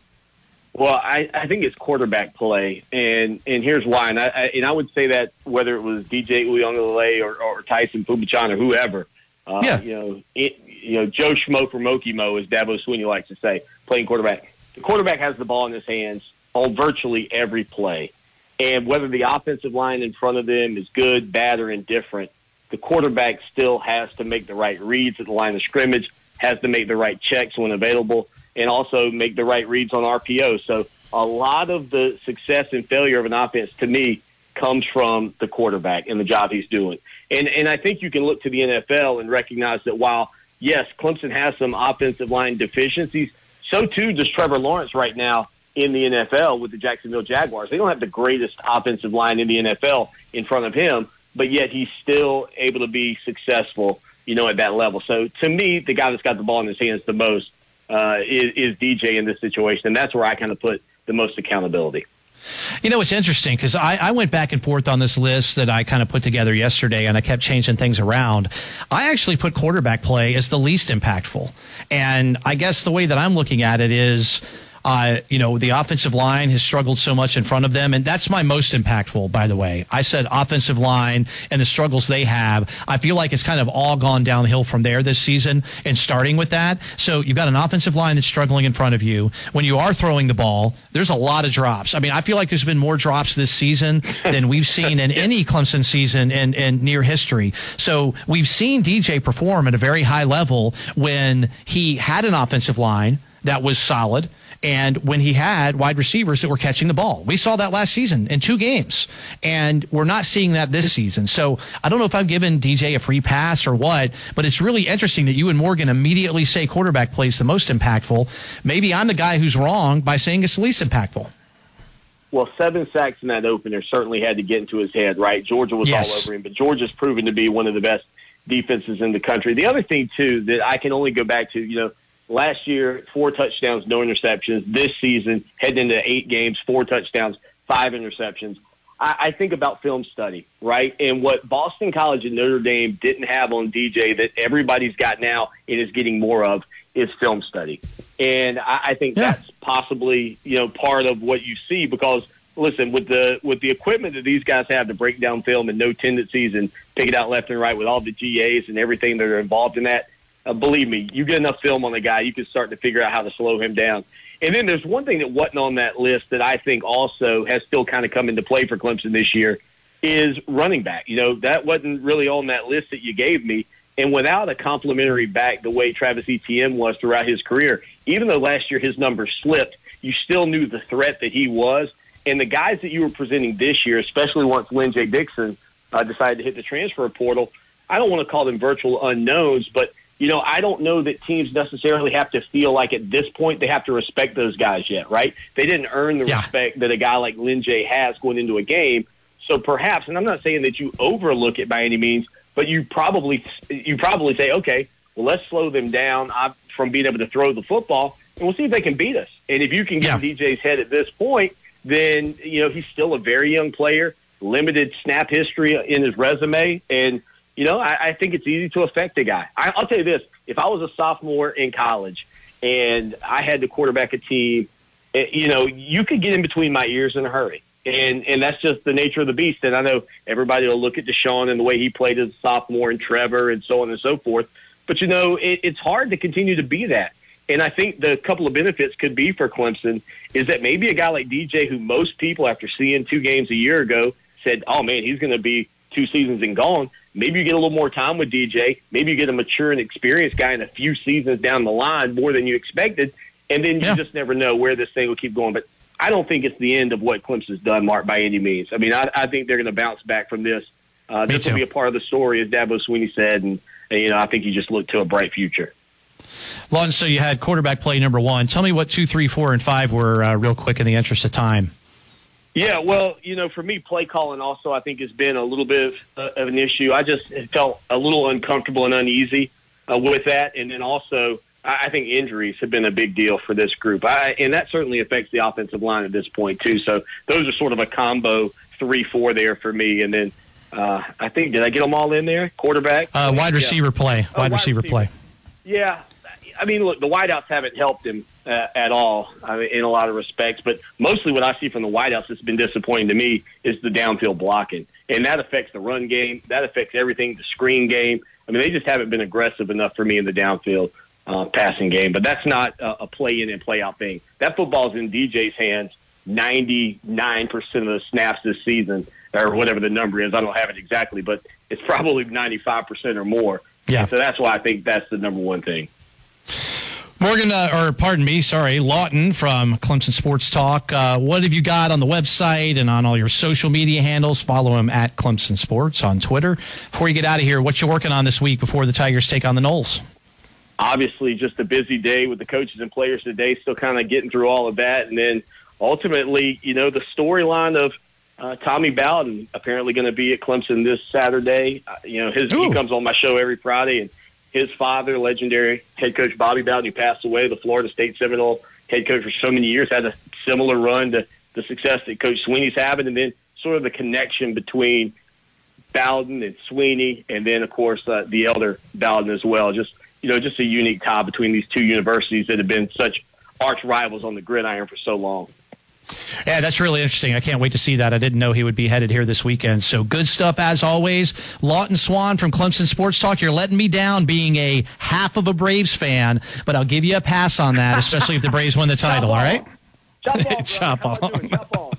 Well, I, I think it's quarterback play, and and here's why. And I, I and I would say that whether it was DJ Uiagalelei or, or Taisun Phommachanh or whoever, uh, Yeah. you know, it, you know, Joe Schmo for Moki Mo, as Dabo Swinney likes to say, playing quarterback. The quarterback has the ball in his hands on virtually every play, and whether the offensive line in front of them is good, bad, or indifferent, the quarterback still has to make the right reads at the line of scrimmage, has to make the right checks when available, and also make the right reads on RPO. So a lot of the success and failure of an offense, to me, comes from the quarterback and the job he's doing. And and I think you can look to the NFL and recognize that while yes, Clemson has some offensive line deficiencies, so too does Trevor Lawrence right now in the NFL with the Jacksonville Jaguars. They don't have the greatest offensive line in the NFL in front of him, but yet he's still able to be successful, you know, at that level. So to me, the guy that's got the ball in his hands the most uh, is, is DJ in this situation, and that's where I kind of put the most accountability. You know, it's interesting because I, I went back and forth on this list that I kind of put together yesterday and I kept changing things around. I actually put quarterback play as the least impactful. And I guess the way that I'm looking at it is. Uh, you know, the offensive line has struggled so much in front of them. And that's my most impactful, by the way. I said offensive line and the struggles they have. I feel like it's kind of all gone downhill from there this season and starting with that. So you've got an offensive line that's struggling in front of you. When you are throwing the ball, there's a lot of drops. I mean, I feel like there's been more drops this season than we've seen in any Clemson season in, in near history. So we've seen DJ perform at a very high level when he had an offensive line that was solid and when he had wide receivers that were catching the ball. We saw that last season in two games, and we're not seeing that this season. So I don't know if I'm giving DJ a free pass or what, but it's really interesting that you and Morgan immediately say quarterback plays the most impactful. Maybe I'm the guy who's wrong by saying it's the least impactful. Well, seven sacks in that opener certainly had to get into his head, right? Georgia was Yes. all over him, but Georgia's proven to be one of the best defenses in the country. The other thing, too, that I can only go back to, you know, last year, four touchdowns, know interceptions. This season, heading into eight games, four touchdowns, five interceptions. I, I think about film study, right? And what Boston College and Notre Dame didn't have on DJ that everybody's got now and is getting more of is film study. And I, I think that's possibly, you know, part of what you see because listen with the with the equipment that these guys have to break down film and no tendencies and pick it out left and right with all the GAs and everything that are involved in that. Uh, believe me, you get enough film on the guy, you can start to figure out how to slow him down. And then there's one thing that wasn't on that list that I think also has still kind of come into play for Clemson this year is running back. You know, that wasn't really on that list that you gave me. And without a complementary back the way Travis Etienne was throughout his career, even though last year his numbers slipped, you still knew the threat that he was. And the guys that you were presenting this year, especially once Lyn-J Dixon uh, decided to hit the transfer portal, I don't want to call them virtual unknowns, but you know, I don't know that teams necessarily have to feel like at this point they have to respect those guys yet, right? They didn't earn the yeah. respect that a guy like Lyn-J has going into a game. So perhaps, and I'm not saying that you overlook it by any means, but you probably you probably say, okay, well, let's slow them down uh, from being able to throw the football, and we'll see if they can beat us. And if you can get yeah. DJ's head at this point, then you know he's still a very young player, limited snap history in his resume, and you know I, I think it's easy to affect a guy. I, I'll tell you this: if I was a sophomore in college and I had to quarterback a team, eh, you know, you could get in between my ears in a hurry and and that's just the nature of the beast. And I know everybody will look at Deshaun and the way he played as a sophomore, and Trevor, and so on and so forth. But you know, it, it's hard to continue to be that. And I think the couple of benefits could be for Clemson is that maybe a guy like DJ, who most people after seeing two games a year ago said, "Oh man, he's going to be two seasons and gone." Maybe you get a little more time with DJ. Maybe you get a mature and experienced guy in a few seasons down the line more than you expected, and then you yeah. just never know where this thing will keep going. But I don't think it's the end of what Clemson's done, Mark, by any means. I mean, I, I think they're going to bounce back from this. Uh, this too. will be a part of the story, as Dabo Swinney said, and, and you know, I think you just look to a bright future. Lawton, so you had quarterback play number one. Tell me what two, three, four, and five were, uh, real quick, in the interest of time. Yeah, well, you know, for me, play calling also I think has been a little bit of, uh, of an issue. I just felt a little uncomfortable and uneasy uh, with that, and then also I think injuries have been a big deal for this group, I, and that certainly affects the offensive line at this point too. So those are sort of a combo three four there for me, and then uh, I think did I get them all in there? Quarterback, uh, wide receiver yeah. play, wide, oh, wide receiver, receiver, play. Yeah, I mean, look, the wideouts haven't helped him uh, at all I mean, in a lot of respects, but mostly what I see from the wideouts that's been disappointing to me is the downfield blocking, and that affects the run game, that affects everything, the screen game. I mean, they just haven't been aggressive enough for me in the downfield uh, passing game. But that's not a, a play in and play out thing. That football's in DJ's hands 99% of the snaps this season, or whatever the number is. I don't have it exactly, but it's probably 95% or more. Yeah. And so that's why I think that's the number one thing. Morgan, uh, or pardon me, sorry, Lawton from Clemson Sports Talk. Uh, what have you got on the website and on all your social media handles? Follow him at Clemson Sports on Twitter. Before you get out of here, what you working on this week before the Tigers take on the Noles? obviously just a busy day with the coaches and players today, still kind of getting through all of that. And then ultimately, you know, the storyline of uh, Tommy Bowden apparently going to be at Clemson this Saturday. Uh, you know, his Ooh. he comes on my show every Friday, and his father, legendary head coach Bobby Bowden, who passed away, the Florida State Seminole head coach for so many years, had a similar run to the success that Coach Swinney's having, and then sort of the connection between Bowden and Sweeney, and then of course uh, the elder Bowden as well. Just you know, just a unique tie between these two universities that have been such arch rivals on the gridiron for so long. Yeah, that's really interesting. I can't wait to see that. I didn't know he would be headed here this weekend. So good stuff as always. Lawton Swann from Clemson Sports Talk. You're letting me down being a half of a Braves fan, but I'll give you a pass on that, especially if the Braves win the title. all right? Chop off. Chop off.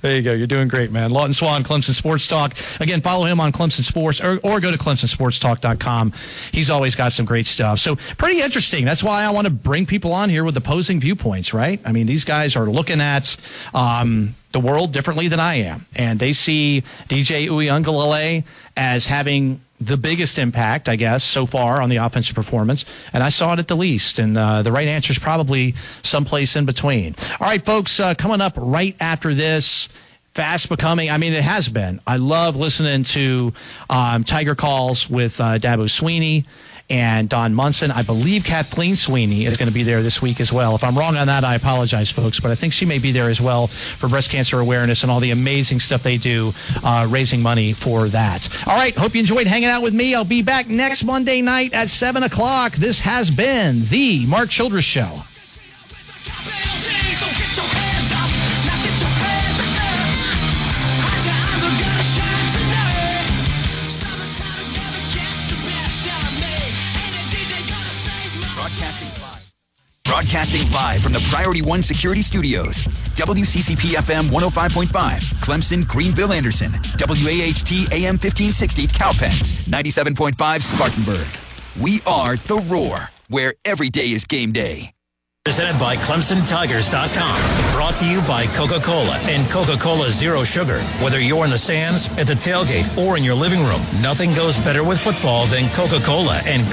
There you go. You're doing great, man. Lawton Swann, Clemson Sports Talk. Again, follow him on Clemson Sports or, or go to clemsonsportstalk.com. He's always got some great stuff. So pretty interesting. That's why I want to bring people on here with opposing viewpoints, right? I mean, these guys are looking at um, the world differently than I am. And they see DJ Uiagalelei as having the biggest impact, I guess, so far on the offensive performance. And I saw it at the least. And uh, the right answer is probably someplace in between. All right, folks, uh, coming up right after this. Fast becoming, I mean, it has been. I love listening to um, Tiger Calls with uh, Dabo Swinney and Don Munson. I believe Kathleen Swinney is going to be there this week as well. If I'm wrong on that, I apologize, folks, but I think she may be there as well for breast cancer awareness and all the amazing stuff they do, uh, raising money for that. All right, hope you enjoyed hanging out with me. I'll be back next Monday night at 7 o'clock. This has been the Mark Childress Show. Broadcasting live from the Priority One Security Studios. WCCP FM 105.5, Clemson, Greenville, Anderson. WAHT AM 1560, Cowpens. 97.5, Spartanburg. We are The Roar, where every day is game day. Presented by ClemsonTigers.com. Brought to you by Coca Cola and Coca Cola Zero Sugar. Whether you're in the stands, at the tailgate, or in your living room, nothing goes better with football than Coca Cola and